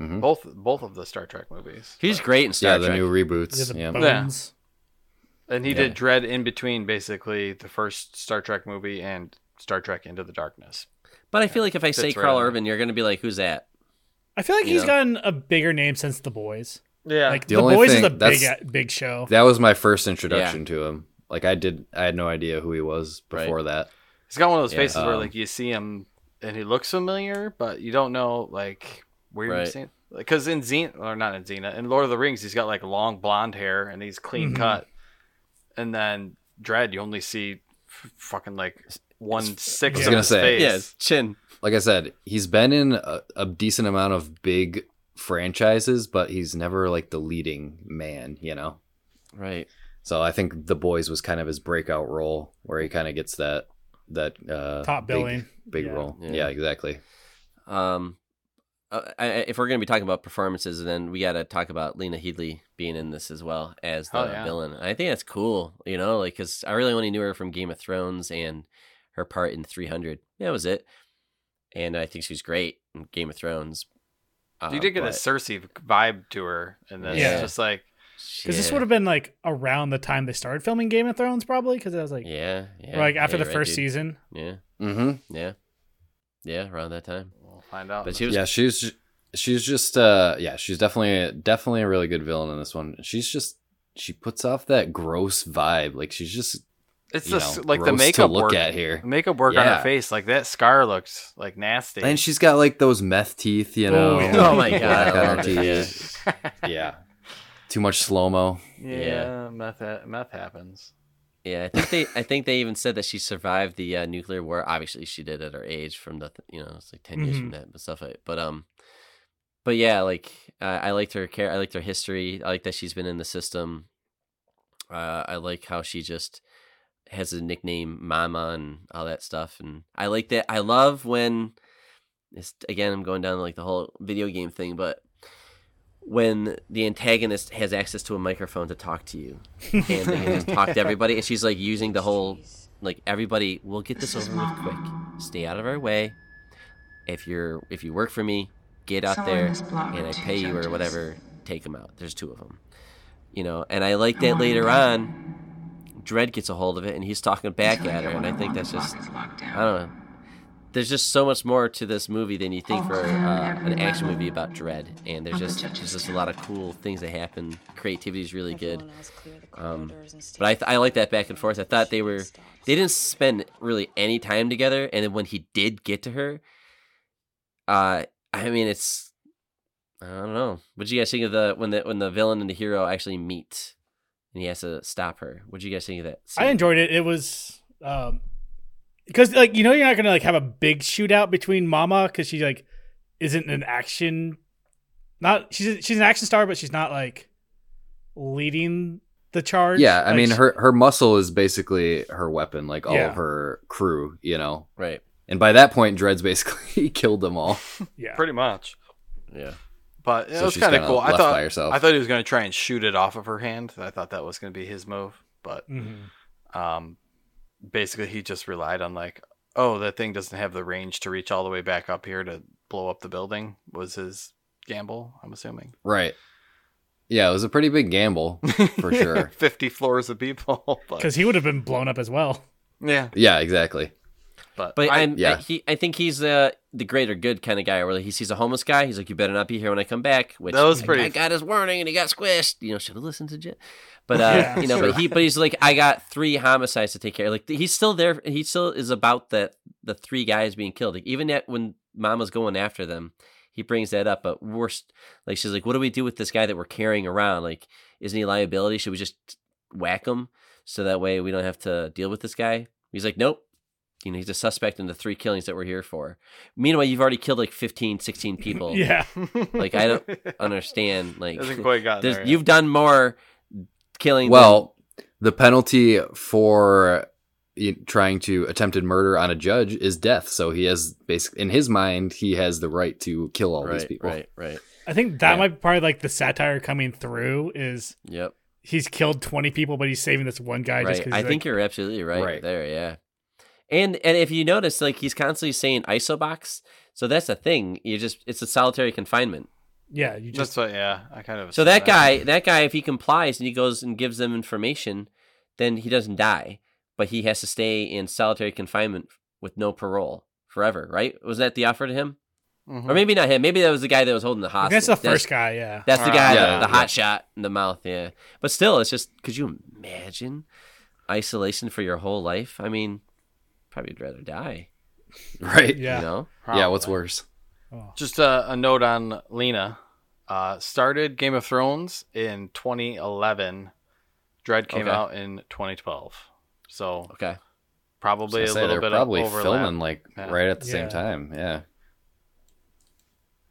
Mhm. Both both of the Star Trek movies. He's great in Star Trek. Yeah, the new He reboots. has a Yeah. bones. And he Yeah. did Dredd in between basically the first Star Trek movie and Star Trek Into the Darkness. But I feel like if I say Fits right Karl. Urban, you're going to be like, who's that? I feel like You he's know. gotten a bigger name since The Boys. Yeah. Like The The, only Boys thing- is a big big show. That was my first introduction to him. Like I did, I had no idea who he was before that. He's got one of those Yeah. faces where Um, like you see him and he looks familiar, but you don't know like where Right. you've seen. Because in Xena, or not in Xena, in Lord of the Rings, he's got like long blonde hair and he's clean Mhm. cut. And then Dredd, you only see f- fucking like one sixth I was of gonna his say, face. Yeah, chin. Like I said, he's been in a, a decent amount of big franchises, but he's never like the leading man. You know. Right. So I think The Boys was kind of his breakout role, where he kind of gets that that uh, Top big- billing. big Yeah. role. Yeah. Yeah. exactly. Um, uh, I, I- if we're going to be talking about performances, then we got to talk about Lena Headey being in this as well as the Oh, yeah. villain. I think that's cool, you know, like because I really only knew her from Game of Thrones and her part in 300. That was it. And I think she's great in Game of Thrones. Uh, you did get a Cersei vibe to her, and then Yeah. just like Because this would have been like around the time they started filming Game of Thrones, probably. Because I was like, Yeah, yeah. like after yeah, the right, first dude. season. Yeah, Mm-hmm. yeah, yeah. Around that time, we'll find out. but she was Yeah, she's she's just uh yeah, she's definitely definitely a really good villain in this one. She's just she puts off that gross vibe. Like she's just It's just like the gross to makeup look work. at here. Makeup work on her face, like that scar looks like nasty. And she's got like those meth teeth, you know. Oh, yeah. [laughs] Oh my God, Black I on love her it, teeth. Yeah. Too much slow mo. yeah, Yeah. meth ha- meth happens. Yeah, I think they I think they even said that she survived the uh, nuclear war. Obviously, she did at her age from the you know it's like 10 years from that but stuff. Like, but um, but yeah, like uh, I liked her care. I liked her history. I like that she's been in the system. Uh, I like how she just has a nickname Mama and all that stuff. And I like that. I love when it's again I'm going down like the whole video game thing, but when the antagonist has access to a microphone to talk to you. And they can just talk to everybody and she's like using the whole like everybody we'll get this, over with quick. Stay out of our way. If you're if you work for me get out there and i pay you or whatever. Take them out. There's two of them you know and i like that later on Dredd gets a hold of it and he's talking back at her and i think that's just block is locked down. i don't know there's just so much more to this movie than you think Oh, for uh, an action movie about Dredd and there's just there's just a lot of cool things that happen creativity is really good Everyone else clear the um, corridors and stay but I, th- I like that back and forth. I thought they were they didn't spend really any time together, and then when he did get to her, uh, I mean, it's I don't know. What do you guys think of the when the when the villain and the hero actually meet, and he has to stop her? What do you guys think of that? I enjoyed it. It was um because like you know you're not gonna like have a big shootout between Mama because she like isn't an action. Not she's she's an action star, but she's not like leading the charge. Yeah, I Like, mean her her muscle is basically her weapon, like all Yeah. of her crew, you know. right. And by that point, Dredd's [laughs] basically killed them all. Yeah, Pretty much. Yeah. But it So was kind of cool. I thought by herself. I thought he was going to try and shoot it off of her hand. I thought that was going to be his move, but Mhm. um, basically he just relied on like, oh, that thing doesn't have the range to reach all the way back up here to blow up the building. Was his gamble? I'm assuming Right. Yeah, it was a pretty big gamble for [laughs] sure. Fifty floors of people. [laughs] but- because he would have been blown up as well. yeah, Yeah, exactly. But But I, I, am yeah. he, I think he's the the greater good kind of guy. Where he sees a homeless guy, he's like, "You better not be here when I come back." Which That was pretty- I got his warning, and he got squished. You know, should have listened to Jet. But uh, [laughs] Yeah, you know, but he, but he's like, I got three homicides to take care. of. Like he's still there. He still is about that the three guys being killed. Like even yet when Mama's going after them, he brings that up. But worst, like she's like, "What do we do with this guy that we're carrying around? Like, isn't he a liability? Should we just whack him so that way we don't have to deal with this guy?" He's like, "Nope." You know, he's a suspect in the three killings that we're here for. Meanwhile, you've already killed like 15, 16 people. [laughs] Yeah, Like, I don't [laughs] understand. Like, hasn't quite gotten there. yet. you've done more killing. Well, the penalty for trying to attempted murder on a judge is death. So he has basically in his mind he has the right to kill all these people. right, right. I think that Yeah. might be part of like the satire coming through is Yep. he's killed twenty people, but he's saving this one guy just right. because. I think you're absolutely right, Right. there. Yeah. And and if you notice, like he's constantly saying isobox, so that's the thing. You just it's a solitary confinement. yeah, you just That's what. Yeah, I kind of. So assumed that guy, that guy, if he complies and he goes and gives them information, then he doesn't die, but he has to stay in solitary confinement with no parole forever. Right? Was that the offer to him, Mhm. or maybe not him? Maybe that was the guy that was holding the I hostage. guess the first guy. Yeah, That's the Ah, guy, yeah, the, the yeah. hot shot in the mouth. Yeah, but still, it's just. Could you imagine isolation for your whole life? I mean, probably would rather die. [laughs] Right. yeah. You know? Yeah, what's Probably. worse? Just a, a note on Lena. Uh, started Game of Thrones in 2011. Dredd came Okay. out in 2012. So Okay. probably a say, little bit probably of overlap. filming like Yeah. right at the Yeah. same time. Yeah.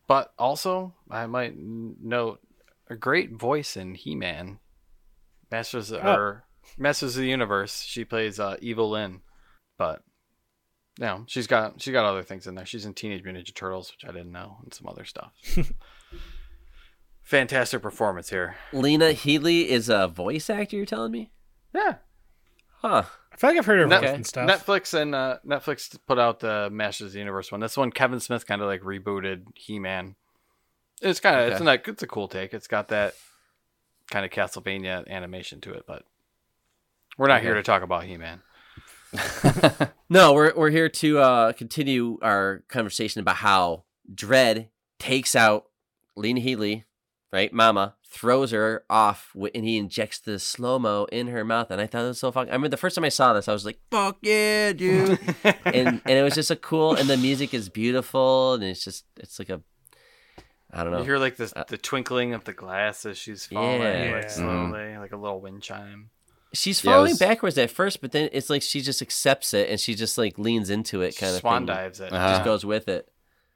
But also, I might note a great voice in He-Man, Masters Oh. or Masters of the Universe. She plays uh, Evil Lynn, but you know, she's got she's got other things in there. She's in Teenage Mutant Ninja Turtles, which I didn't know, and some other stuff. [laughs] Fantastic performance here. Lena Headey is a voice actor. You're telling me? Yeah, Huh. I feel like I've heard her Net- voice and stuff. Netflix and uh, Netflix put out the Masters of the Universe one. That's one, Kevin Smith kind of like rebooted He-Man. It's kind of it's Okay. not it's a cool take. It's got that kind of Castlevania animation to it, but we're not here to talk about He-Man. No, we're we're here to uh, continue our conversation about how Dredd takes out Lena Headey, right, Mama, throws her off and he injects the slow mo in her mouth. And I thought it was so fucking. I mean, the first time I saw this, I was like, "Fuck yeah, dude!" [laughs] and and it was just a cool. And the music is beautiful, and it's just it's like a. I don't know. You hear like the Uh, the twinkling of the glass as she's falling, Yeah. like Yeah. slowly, like a little wind chime. She's Yeah, falling was- backwards at first, but then it's like she just accepts it and she just like leans into it, kind of Swan thing. dives it. Uh-huh. Just goes with it.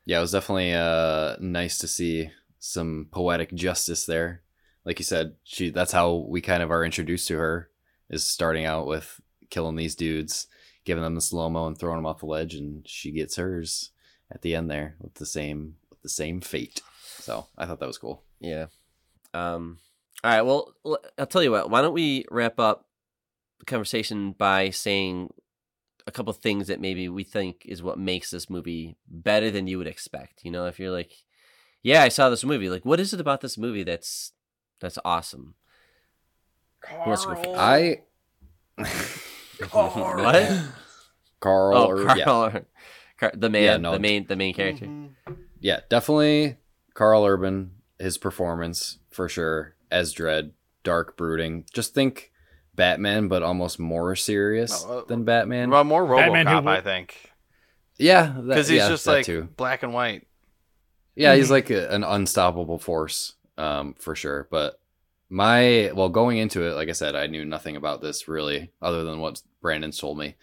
Yeah, it was definitely uh, nice to see some poetic justice there. Like you said, she that's how we kind of are introduced to her is starting out with killing these dudes, giving them the slow mo and throwing them off the ledge, and she gets hers at the end there with the same with the same fate. So I thought that was cool. Yeah. Um. All right. Well, I'll tell you what. Why don't we wrap up the conversation by saying a couple things that maybe we think is what makes this movie better than you would expect. You know, if you're like, yeah, I saw this movie. Like, what is it about this movie that's that's awesome? Who wants to go first? I [laughs] [laughs] What? Karl, Oh, or, Karl, yeah, Car- the man, Yeah, no. the main, the main mm-hmm. character. yeah, definitely Karl Urban. His performance for sure as Dredd, dark, brooding. Just think Batman, but almost more serious Oh, uh, than Batman. Well, more Batman who RoboCop, w- I think, yeah, because he's yeah, just like too. black and white. Yeah, he's like a, an unstoppable force, um, for sure. But my well, going into it, like I said, I knew nothing about this really, other than what Brandon's told me.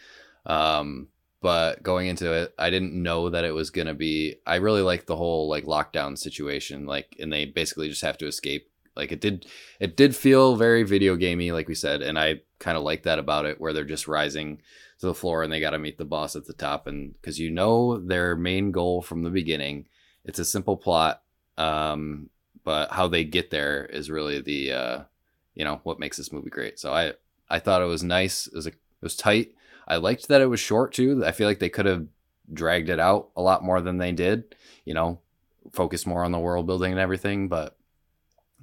Um, but going into it, I didn't know that it was gonna be. I really like the whole like lockdown situation, like, and they basically just have to escape. Like it did, it did feel very video gamey, like we said, and I kind of like that about it, where they're just rising to the floor and they got to meet the boss at the top, and because you know their main goal from the beginning it's a simple plot um but how they get there is really the uh you know what makes this movie great. So i i thought it was nice it was a, it was tight. I liked that it was short too i feel like they could have dragged it out a lot more than they did you know focus more on the world building and everything but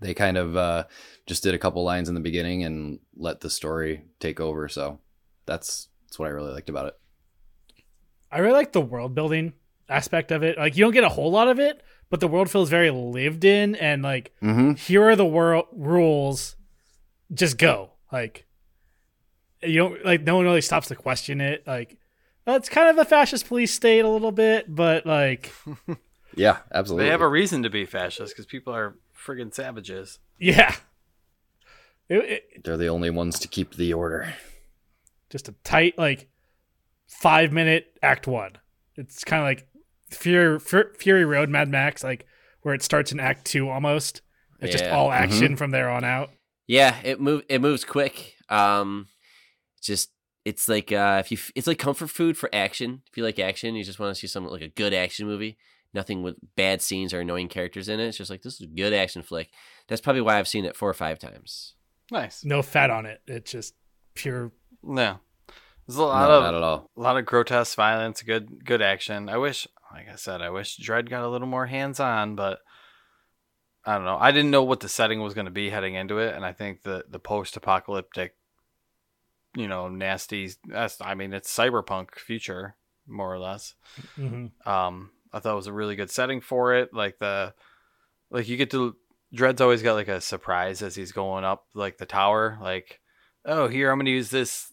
they kind of uh just did a couple lines in the beginning and let the story take over so that's that's what i really liked about it I really like the world building aspect of it. Like you don't get a whole lot of it, but the world feels very lived in and like mm-hmm here are the world rules. Just go. Like you don't like no one really stops to question it. Like well, it's kind of a fascist police state a little bit, but like [laughs] yeah absolutely They have a reason to be fascist because people are friggin' savages. yeah. It, it, they're the only ones to keep the order just a tight like five minute act one. It's kind of like Fury Fury Road Mad Max, like where it starts in Act Two almost. It's just all action from there on out. Yeah, it move it moves quick. Um, just it's like uh, if you f- it's like comfort food for action. If you like action, you just want to see something like a good action movie. Nothing with bad scenes or annoying characters in it. It's just like this is a good action flick. That's probably why I've seen it four or five times. Nice. No fat on it. It's just pure. No, there's a lot no, of not at all a lot of grotesque violence, good good action. I wish, like I said, I wish Dredd got a little more hands on, but I don't know. I didn't know what the setting was going to be heading into it, and I think the the post apocalyptic, you know, nasty. That's I mean, it's cyberpunk future more or less. mhm. Um, I thought it was a really good setting for it. Like the, like you get to Dredd's always got like a surprise as he's going up like the tower. Like, oh, here I'm gonna use this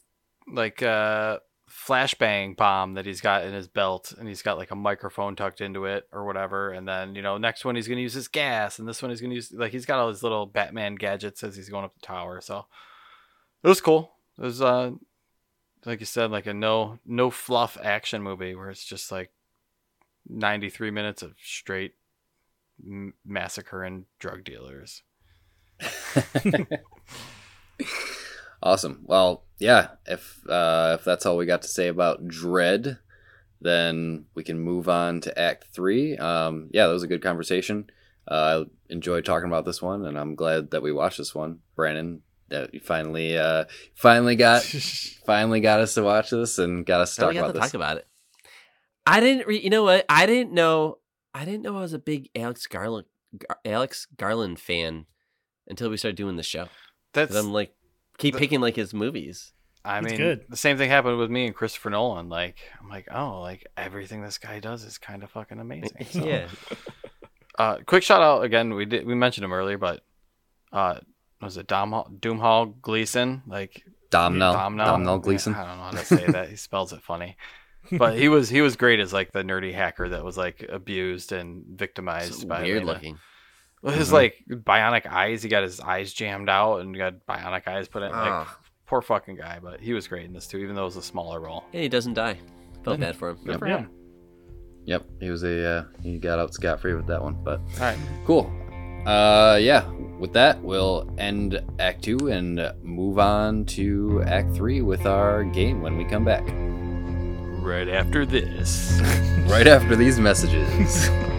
like uh flashbang bomb that he's got in his belt, and he's got like a microphone tucked into it or whatever. And then you know next one he's gonna use his gas, and this one he's gonna use like he's got all his little Batman gadgets as he's going up the tower. So it was cool. It was uh like you said like a no no fluff action movie where it's just like 93 minutes of straight m- massacre and drug dealers. [laughs] awesome. Well, yeah. If uh, if that's all we got to say about Dredd, then we can move on to Act Three. Um, yeah, that was a good conversation. Uh, I enjoyed talking about this one, and I'm glad that we watched this one. Brandon, that you finally uh, finally got [laughs] finally got us to watch this and got us to talk we got about to this. talk about it. I didn't. Re- you know what? I didn't know. I didn't know I was a big Alex Garland Gar- Alex Garland fan until we started doing the show. That's I'm like keep the- picking like his movies. I It's mean good. the same thing happened with me and Christopher Nolan. Like I'm like, oh, like everything this guy does is kind of fucking amazing. [laughs] So, yeah. Uh, quick shout out again. We did we mentioned him earlier, but uh, was it Dom Doomhall Gleeson? Like Domhnall. Domhnall, Gleeson. I don't know how to say that. He spells it funny. [laughs] But he [laughs] was he was great as like the nerdy hacker that was like abused and victimized So by weird Elena. looking. Well, his Mhm. like bionic eyes, he got his eyes jammed out and got bionic eyes put in. Like poor fucking guy, but he was great in this too, even though it was a smaller role. Yeah, he doesn't die. Felt bad for him. Good for him. Yep, he was a uh, he got out scot free with that one. But All right. cool. Uh, yeah. With that, we'll end Act Two and move on to Act Three with our game when we come back. Right after this. [laughs] Right after these messages. [laughs]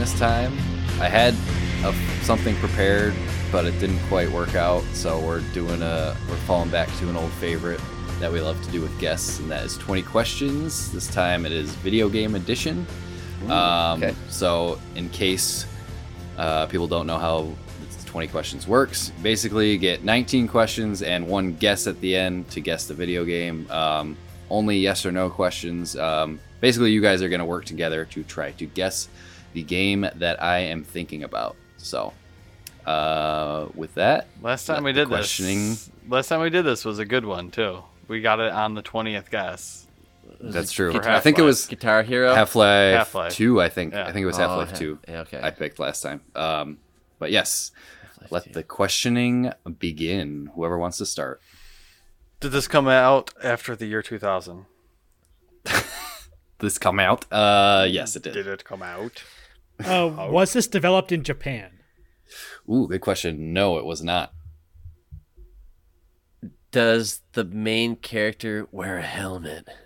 this time. I had a, something prepared, but it didn't quite work out. So we're doing a we're falling back to an old favorite that we love to do with guests, and that is 20 questions. This time it is video game edition. Um, okay. So in case uh, people don't know how 20 questions works, basically you get 19 questions and one guess at the end to guess the video game. Um, only yes or no questions. Um, basically, you guys are going to work together to try to guess the game that I am thinking about. So, uh, with that, Last time we did questioning. this. Last time we did this was a good one too. We got it on the twentieth guess. That's true. For I think it was Guitar Hero. Half Life 2, I think. Yeah. I think it was Oh, Half Life ha- 2. yeah, okay. I picked last time. Um, but yes, Half-Life let 2. the questioning begin. Whoever wants to start. Did this come out after the year two thousand? [laughs] This come out? Uh, yes, it did. Did it come out? Uh, [laughs] was this developed in Japan? Ooh, good question. No, it was not. Does the main character wear a helmet? [laughs]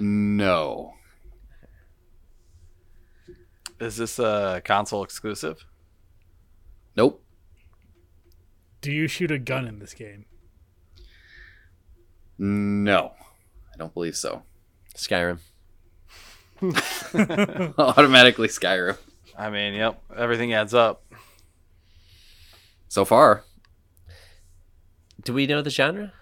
No. Is this a console exclusive? Nope. Do you shoot a gun in this game? No. I don't believe so. Skyrim. [laughs] [laughs] Automatically Skyrim. I mean, yep, everything adds up. So far, Do we know the genre?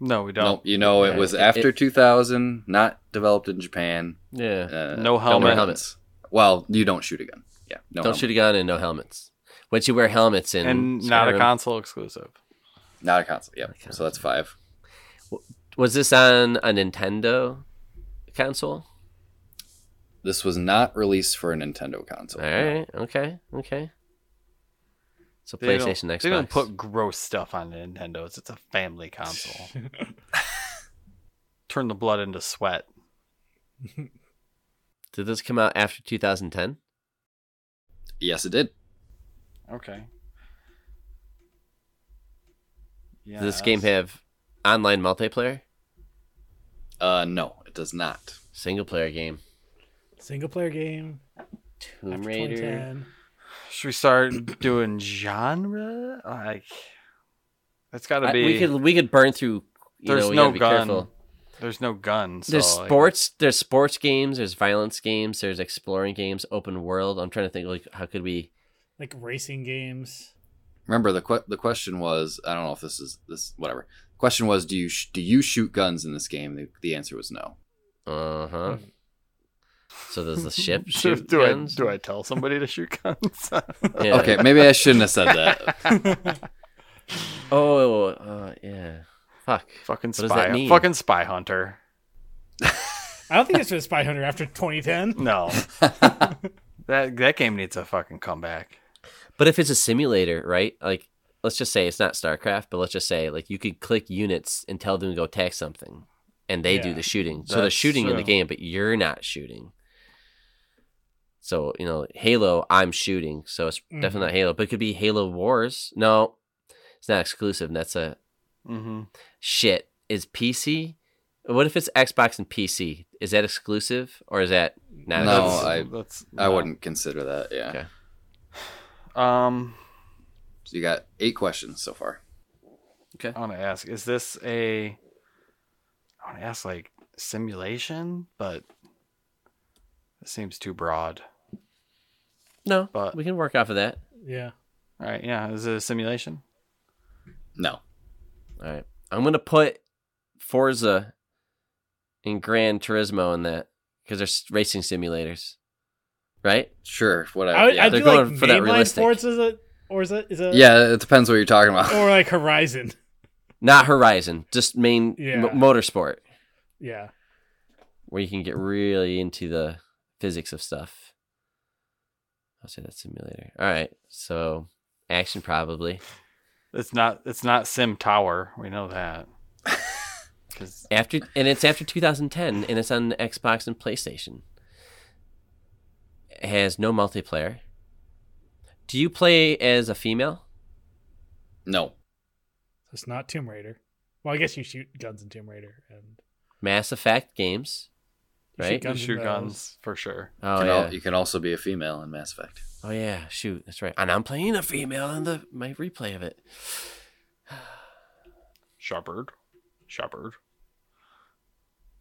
No, we don't. nope. You know, it was after it- 2000, not developed in Japan. Yeah. Uh, No don't helmet. wear helmets. Well, you don't shoot a gun. Yeah, no. Don't shoot a gun and no helmets. Once you wear helmets in and not a console exclusive. Not a console. Yep. So that's five. Was this on a Nintendo console? This was not released for a Nintendo console. All right. Okay. Okay. So They PlayStation, Xbox. They don't put gross stuff on Nintendo's. It's a family console. [laughs] Turn the blood into sweat. [laughs] Did this come out after 2010? Yes, it did. Okay. Yeah. Does this game have online multiplayer? Uh, no, it does not. Single player game. Single player game. Tomb Raider. Should we start [clears throat] doing genre? Like, it's got to I- be. we could we could burn through. You There's know, no gotta gun. careful. There's no guns. There's so, like, sports. There's sports games. There's violence games. There's exploring games. Open world. I'm trying to think like how could we? Like racing games. Remember the que- the question was I don't know if this is this whatever. The question was do you sh- do you shoot guns in this game? The, the answer was no. Uh huh. So does the ship [laughs] do, shoot do I guns? do I tell somebody to shoot guns? [laughs] Yeah. Okay, maybe I shouldn't have said that. [laughs] Oh, uh, yeah. Fuck. fucking What does spy. that mean? Fucking spy hunter. I don't think it's been Spy Hunter after 2010. No. that that game needs a fucking comeback. But if it's a simulator, right? Like, let's just say it's not StarCraft, but let's just say like you could click units and tell them to go attack something, and they do the shooting. So they're That's shooting in the game, but you're not shooting. So you know, Halo, I'm shooting, so it's Mhm. definitely not Halo, but it could be Halo Wars. No, it's not exclusive. That's a Mm-hmm. shit. Is PC? What if it's Xbox and PC? Is that exclusive or is that not? No, exclusive? I- that's I wouldn't consider that. Yeah. Okay. Um, So you got eight questions so far. Okay. I want to ask: Is this a? I want to ask like simulation, but it seems too broad. No, But- we can work off of that. Yeah. All right, yeah. Is it a simulation? No. All right. I'm gonna put Forza and Gran Turismo in that because they're racing simulators, right? Sure. Whatever. I, yeah. I they're going like for that mainline realistic. Forza is a, or is it is a yeah. It depends what you're talking about. or like Horizon. [laughs] Not Horizon, just main Yeah. m- motorsport Yeah. where you can get really into the physics of stuff. I'll say that simulator. All right. So action probably. It's not. It's not Sim Tower. We know that. [laughs] Because After and it's after 2010 and it's on Xbox and PlayStation. It has no multiplayer. Do you play as a female? No. It's not Tomb Raider. Well, I guess you shoot guns in Tomb Raider and Mass Effect games, you shoot guns in shoot guns for sure. Oh You can, yeah. al- you can also be a female in Mass Effect. Oh yeah. Shoot, that's right. And I'm playing a female in the my replay of it. [sighs] Shepard, Shepard.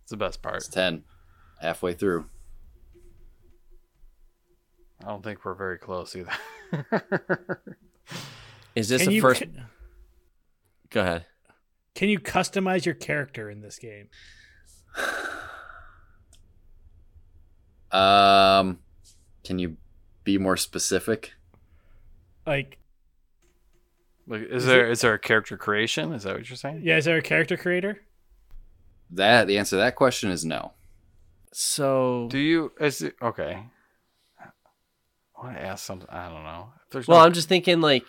It's the best part. It's ten. Halfway through. I don't think we're very close either. [laughs] Is this Can the first? cu- Go ahead. can you customize your character in this game? [sighs] [sighs] Um, can you be more specific? Like, like, is there is there a character creation? Is that what you're saying? yeah, is there a character creator? That the answer to that question is no. So Do you? Is it okay? I want to ask something. I don't know. If there's Well, no, I'm just thinking like,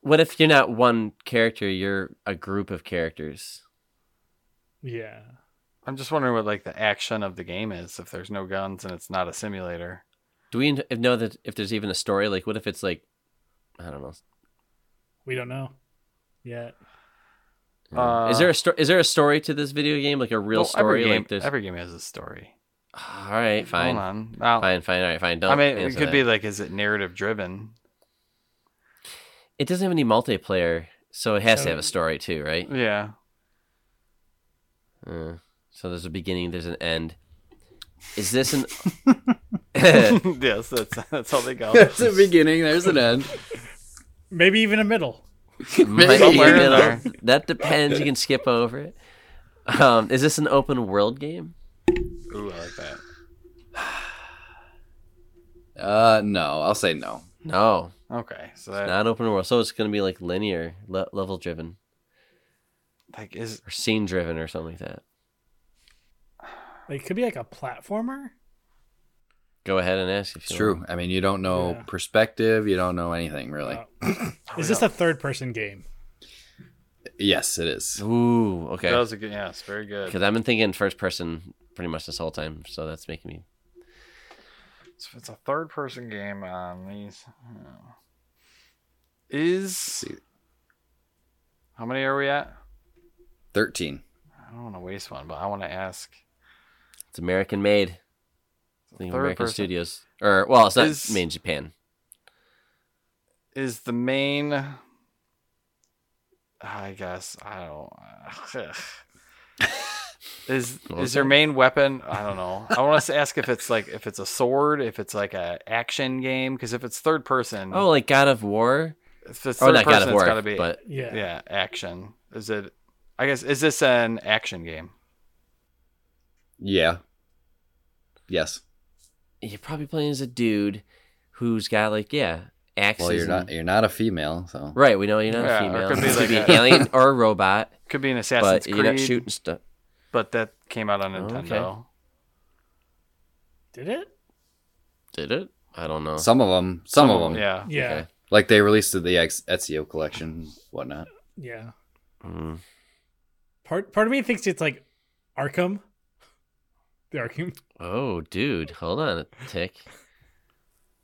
what if you're not one character? You're a group of characters. Yeah. I'm just wondering what like the action of the game is. If there's no guns and it's not a simulator. Do we know that if there's even a story? Like, what if it's like, I don't know. We don't know yet. Uh, is there a sto- is there a story to this video game? Like a real Well, story? Every game, like there's. every game has a story. [sighs] All right, fine, Hold on. Now, fine, fine. All right, fine. Don't. I mean, it could that. be like, is it narrative driven? It doesn't have any multiplayer, so it has to have a story too, right? Yeah. Uh, so there's a beginning, there's an end. Is this an? [laughs] yes, that's that's how they go. [laughs] There's a beginning. There's an end. Maybe even a middle. Might Somewhere in middle. That depends. You can skip over it. Um, is this an open world game? Ooh, I like that. Uh, no. I'll say no. No, Okay, so it's not open world. So it's going to be like linear, le- level driven, like is or scene driven, or something like that. Like, it could be like a platformer. Go ahead and ask if It's you true. want. I mean, you don't know Yeah. perspective. You don't know anything really. Uh, is this a third person game? yes, it is. Ooh, okay. that was a good yes, very good. Because I've been thinking first person pretty much this whole time, so that's making me. So it's a third person game on these. oh. Is how many are we at? Thirteen. I don't want to waste one, but I want to ask. It's American made. I think American person. Studios, or well, it's not Is- made in Japan. Is the main? I guess I don't. Is [laughs] What is their main weapon? I don't know. I want to ask if it's like if it's a sword, if it's like a action game. Because if it's third person, Oh, like God of War. if it's Oh, third not God person, of War, it's got to be but Yeah. yeah, action. Is it? I guess is this an action game? Yeah. Yes. you're probably playing as a dude who's got like yeah axes. Well, you're not. and- You're not a female, so right. We know you're not Yeah, a female. could be like could be a- an alien [laughs] or a robot, Could be an Assassin's but you're not Creed, shooting stuff. but that came out on Oh, Nintendo. okay. Did it? Did it? I don't know. some of them. Some, of them. yeah. Yeah. Okay. Like they released the Ex- Ezio collection, whatnot. Yeah. Mm. Part part of me thinks it's like Arkham. The Arkham. Oh, dude, hold on a tick.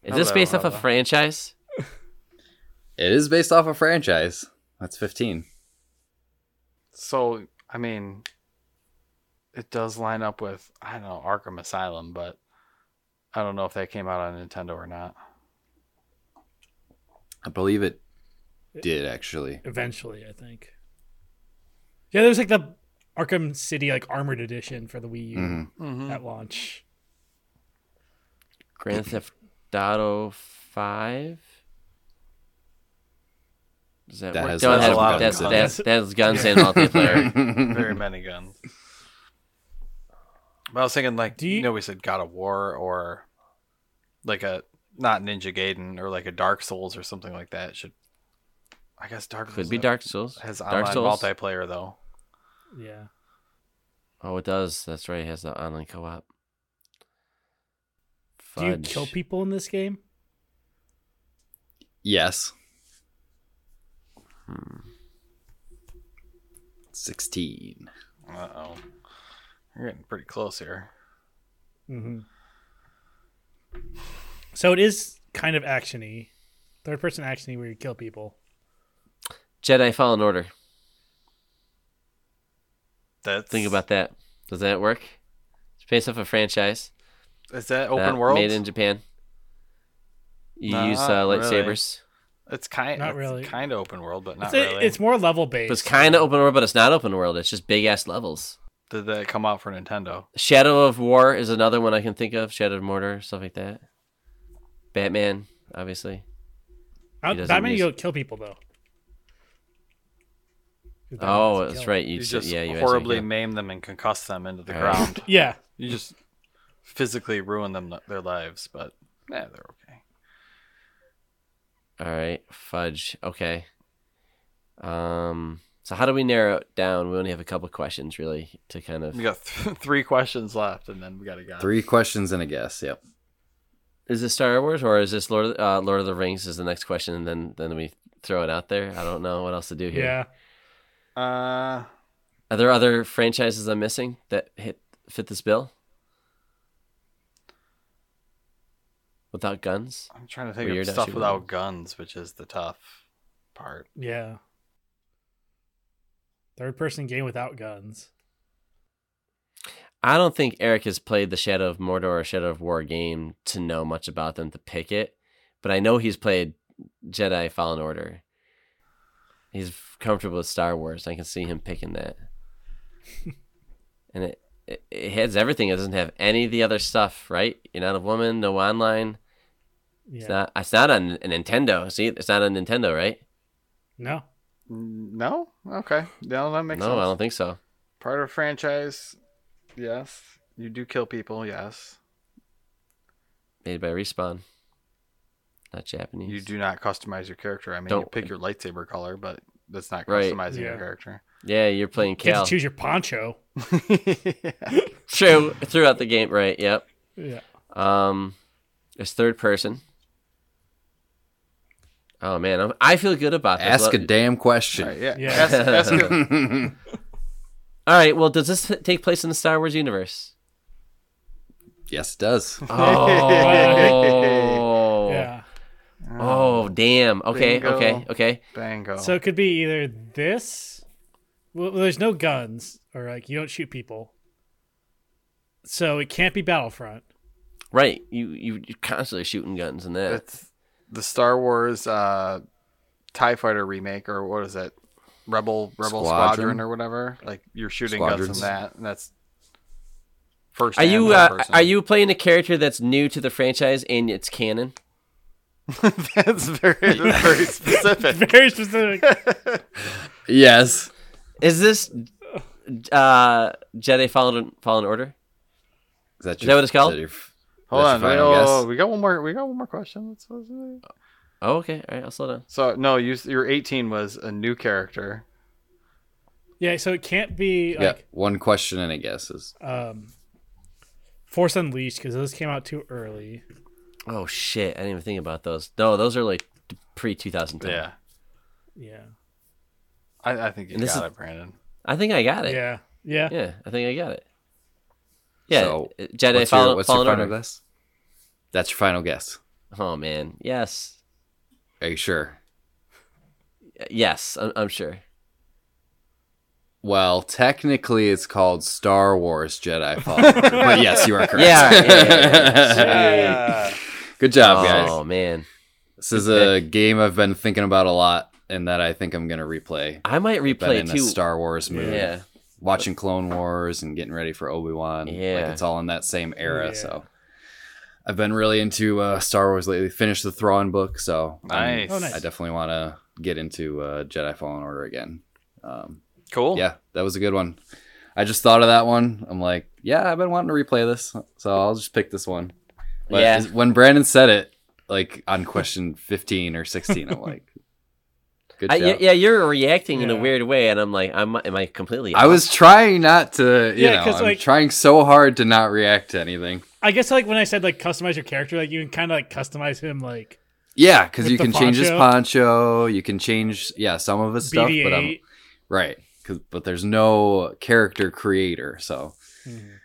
Is this based off a franchise? It is based off a franchise. That's 15. So I mean, it does line up with I don't know Arkham Asylum, but I don't know if that came out on Nintendo or not. I believe it did actually. Eventually, I think. Yeah, there's like the Arkham City like armored edition for the Wii U Mhm. Mm-hmm. at launch. Grand Theft Auto Five. Does that, That work? has Don't lots have of guns that's, in it. that's, that's guns and multiplayer. [laughs] Very many guns. But I was thinking, like, Do you, you- know, we said God of War or like a not Ninja Gaiden or like a Dark Souls or something like that. Should I guess Dark Souls Could Souls be Dark Souls. has Dark online Souls. multiplayer though. Yeah. Oh, it does. That's right. It has the online co-op. Do you kill people in this game? Yes. Hmm. 16. Uh oh, you're getting pretty close here. Mm-hmm. So it is kind of actiony, third person actiony where you kill people. Jedi Fallen Order. That's Think about that. Does that work? It's based off a franchise. is that that open world? Made in Japan. You Not use uh, really. lightsabers. It's kind Not it's really. kind of open world, but not It's, a- really. it's more level based. It's kind of open world, but it's not open world. It's just big ass levels. Did that come out for Nintendo? Shadow of War is another one I can think of. Shadow of Mordor, stuff like that. Batman, obviously. Out, he Batman, you use- don't kill people though. 'Cause Oh, that's right. You, You said- just yeah, you actually horribly can. maim them and concuss them into the All right. ground. [laughs] Yeah, You just physically ruin them their lives, but yeah, they're okay. All right, fudge. Okay. Um. So how do we narrow it down? We only have a couple questions, really, to kind of. We got th- [laughs] three questions left, and then we got to go. Three questions and a guess. Yep. Is this Star Wars or is this Lord of, uh, Lord of the Rings? Is the next question, and then then we throw it out there. I don't know what else to do here. yeah. Uh, Are there other franchises I'm missing that hit fit this bill? Without guns? I'm trying to think Weird, of stuff without wouldn't guns, which is the tough part. Yeah. Third person game without guns. I don't think Eric has played the Shadow of Mordor or Shadow of War game to know much about them to pick it, but I know he's played Jedi Fallen Order. He's comfortable with Star Wars. I can see him picking that. [laughs] and it, it it has everything. It doesn't have any of the other stuff, right? You're not a woman, no online. Yeah. It's not. It's not on a Nintendo. See, it's not on Nintendo, right? no. No? Okay. No, that makes no, sense. I don't think so. Part of a franchise, yes. You do kill people, yes. Made by Respawn, not Japanese. You do not customize your character. I mean, you Don't- pick your lightsaber color, but that's not Right. customizing your Yeah. character. Yeah, you're playing Get Cal. to choose your poncho. [laughs] True, throughout the game, right? Yep. Yeah. Um, it's third person. Oh man, I'm, I feel good about this. Ask a Let- damn question. Right, yeah. Yeah. Ask, ask a- All right. Well, does this take place in the Star Wars universe? yes, it does. Oh. [laughs] Yeah. [laughs] Oh damn. Okay. Bingo. Okay. Okay. Bango. So it could be either this. Well, there's no guns, or like you don't shoot people. So it can't be Battlefront. Right. You you you're constantly shooting guns in that. it's the Star Wars uh, Tie Fighter remake, or what is it? Rebel Rebel Squadron, Squadron? or whatever. Like you're shooting guns Squadrons. in that, and that's first. Are you uh, are you playing a character that's new to the franchise and it's canon? [laughs] that's very that's very [laughs] specific. Very specific. [laughs] Yes. Is this uh, Jedi Fallen Fallen Order? Is that, Is that what it's called? your- Hold on, your final oh, we got one more. We got one more question. Let's, let's, let's- Oh, okay. All right. I'll slow down. So no, you your 18 was a new character. yeah. So it can't be yeah, one question and a guess is um, Force Unleashed because those came out too early. Oh shit! I didn't even think about those. No, those are like pre two thousand ten. Yeah, Yeah. I, I think you And this got is- it, Brandon. I think I got it. Yeah. Yeah. Yeah, I think I got it. Yeah, So, uh, Jedi what's Fallen, your, what's Fallen your final Order. guess? That's your final guess. Oh man, yes, Are you sure? yes, I'm, I'm sure. Well, technically, it's called Star Wars Jedi Fallen Order, but yes, you are correct. Yeah, yeah, yeah, yeah. [laughs] Yeah. Good job, guys. Oh man, This is a game I've been thinking about a lot, and that I think I'm gonna replay. I might Been replay in too. a Star Wars mood, Yeah, watching Clone Wars and getting ready for Obi Wan. Yeah. like it's all in that same era. Yeah. So I've been really into uh, Star Wars lately. Finished the Thrawn book, so I'm- Nice. Oh, nice. I definitely want to get into uh, Jedi Fallen Order again. Um, Cool. yeah, that was a good one. I just thought of that one. I'm like, yeah, I've been wanting to replay this, so I'll just pick this one. But Yeah. when Brandon said it, like on question [laughs] 15 or 16, I'm like, good I, job. yeah, yeah, you're reacting in a weird way, and I'm like, I'm, am I completely? I was trying not to, you Yeah, know, 'cause, I'm like- trying so hard to not react to anything. I guess like when I said like customize your character, like you can kind of like customize him like Yeah, because you the can change his poncho? poncho, you can change, yeah, some of his stuff, but I'm BD-8. right, 'cause- but there's no character creator, so Mhm.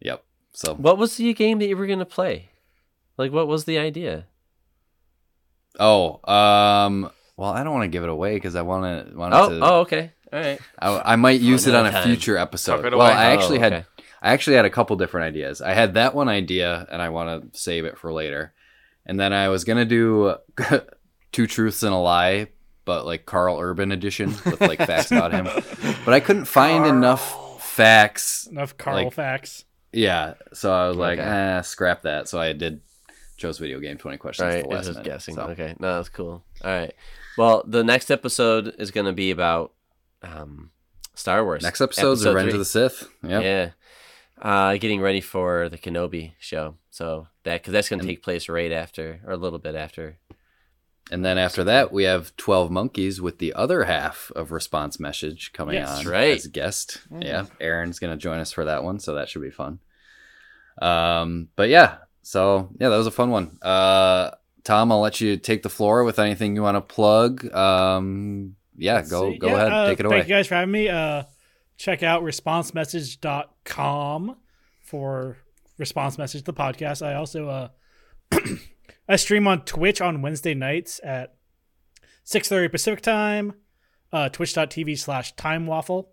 yep. So What was the game that you were gonna play? Like, what was the idea? Oh, um, well, I don't want to give it away because I want to. Want Oh, to, oh, okay, all right. I, I might use it on a time. future episode. It Well, away. I actually Oh, had, okay. I actually had a couple different ideas. I had that one idea, and I want to save it for later. And then I was gonna do [laughs] two truths and a lie, but like Karl Urban edition with like facts about him. [laughs] But I couldn't find enough facts. enough Karl Like- facts. Yeah, so I was like, Okay. eh, scrap that. So I did Joe's video game twenty questions. Right, the I was last just minute, guessing. so. Okay, no, that's cool. All right. Well, the next episode is going to be about um, Star Wars. Next episode's Episode Revenge three. of the Sith. Yep. Yeah. Uh, getting ready for the Kenobi show. So that because that's going to take place right after, or a little bit after. And then after that, we have 12 Monkeys with the other half of Response Message coming Yes. on right. as a guest. Yeah, Aaron's going to join us for that one, so that should be fun. Um, but yeah, so yeah, that was a fun one. Uh, Tom, I'll let you take the floor with anything you want to plug. Um, yeah, go See, go yeah, ahead, uh, take it away. Thank you guys for having me. Uh, check out responsemessage.com for response message the podcast. I also uh, [clears throat] I stream on Twitch on Wednesday nights at 6:30 Pacific time, uh, twitch.tv slash time waffle.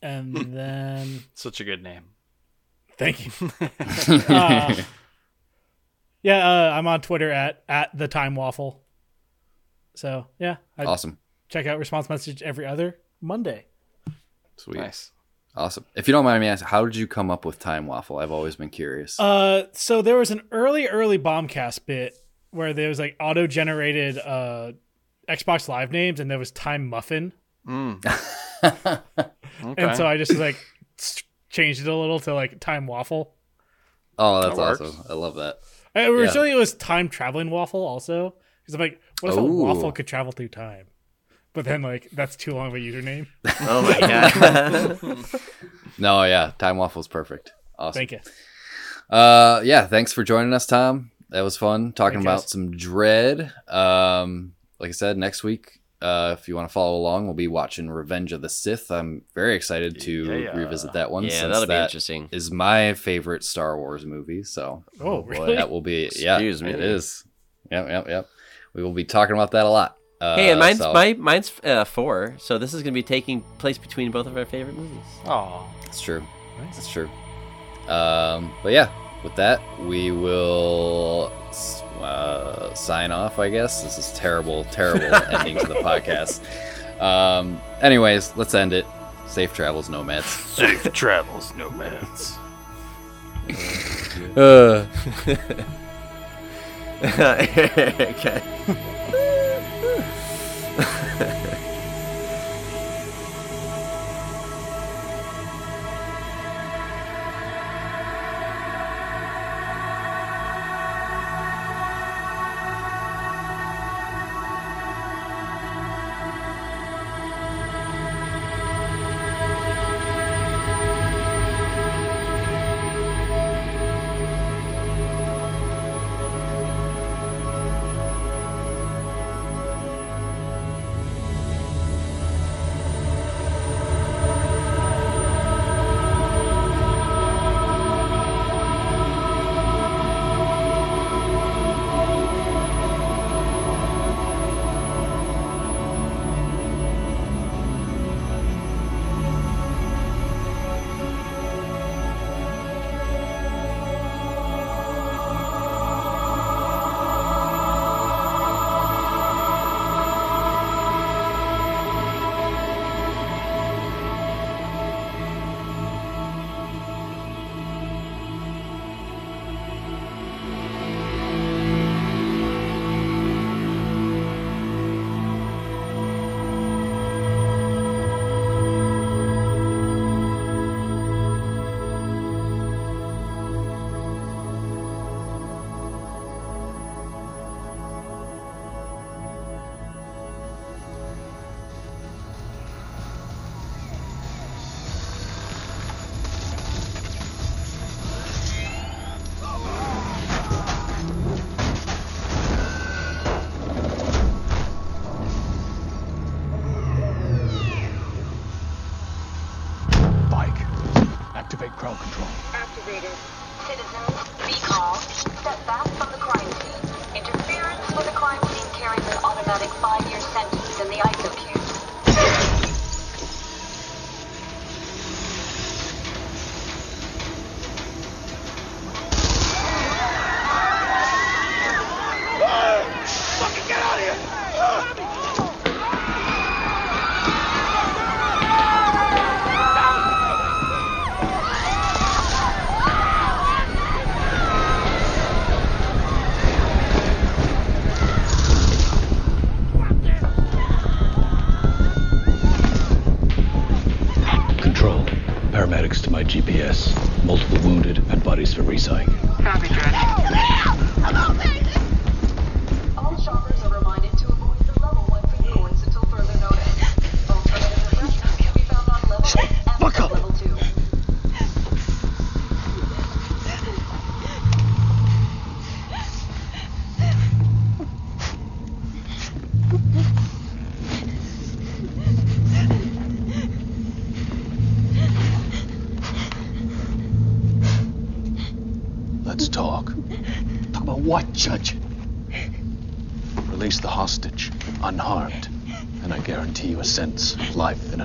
And [laughs] then Such a good name. Thank you. [laughs] Uh, yeah, uh, I'm on Twitter at at the time waffle. So yeah, I Awesome, check out response message every other Monday. sweet, Nice. awesome. If you don't mind me asking, how did you come up with Time Waffle? I've always been curious. Uh, so there was an early, early bombcast bit where there was like auto generated uh Xbox Live names, and there was Time Muffin, Mm. [laughs] and so I just was like s- changed it a little to like Time Waffle. oh, that's that awesome. I love that. Uh, Originally, it was Time Traveling Waffle, also because I'm like, what if a waffle could travel through time? But then like that's too long of a username. [laughs] Oh my god. [laughs] No, yeah, Time Waffle's perfect. Awesome. Thank you. Uh, yeah, thanks for joining us, Tom. That was fun talking Thanks, guys. about some Dredd. Um, like I said, next week, uh, if you want to follow along, we'll be watching Revenge of the Sith. I'm very excited to Yeah. revisit that one. yeah, since that'll be that interesting. Is my favorite Star Wars movie. So Oh, boy. really? that will be yeah, Excuse me. it is. Yep, yep, yep. We will be talking about that a lot. Uh, Hey, and mine's so- my mine's uh, four, so this is going to be taking place between both of our favorite movies. Oh, That's true. That's true. Um, but yeah, with that, we will s- uh, sign off. I guess this is terrible, terrible [laughs] ending to the podcast. Um, anyways, let's end it. Safe travels, nomads. Safe travels, nomads. [laughs] Uh. [laughs] okay.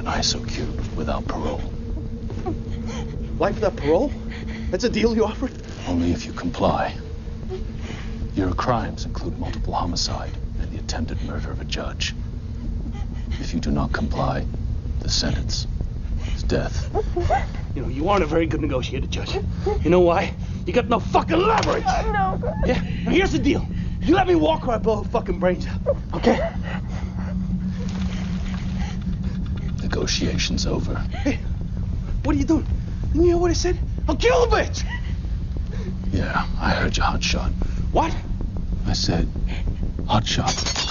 An ISO cube without parole. Life without parole? That's a deal you offered? Only if you comply. Your crimes include multiple homicide and the attempted murder of a judge. If you do not comply, the sentence is death. You know, you aren't a very good negotiator, Judge. You know why? You got no fucking leverage. No. Yeah. Now here's the deal. You let me walk or I blow her fucking brains out. Okay? Negotiations over. Hey, what are you doing? Didn't you hear what I said? I'll kill the bitch. Yeah, I heard you, hotshot. What? I said, hotshot. Control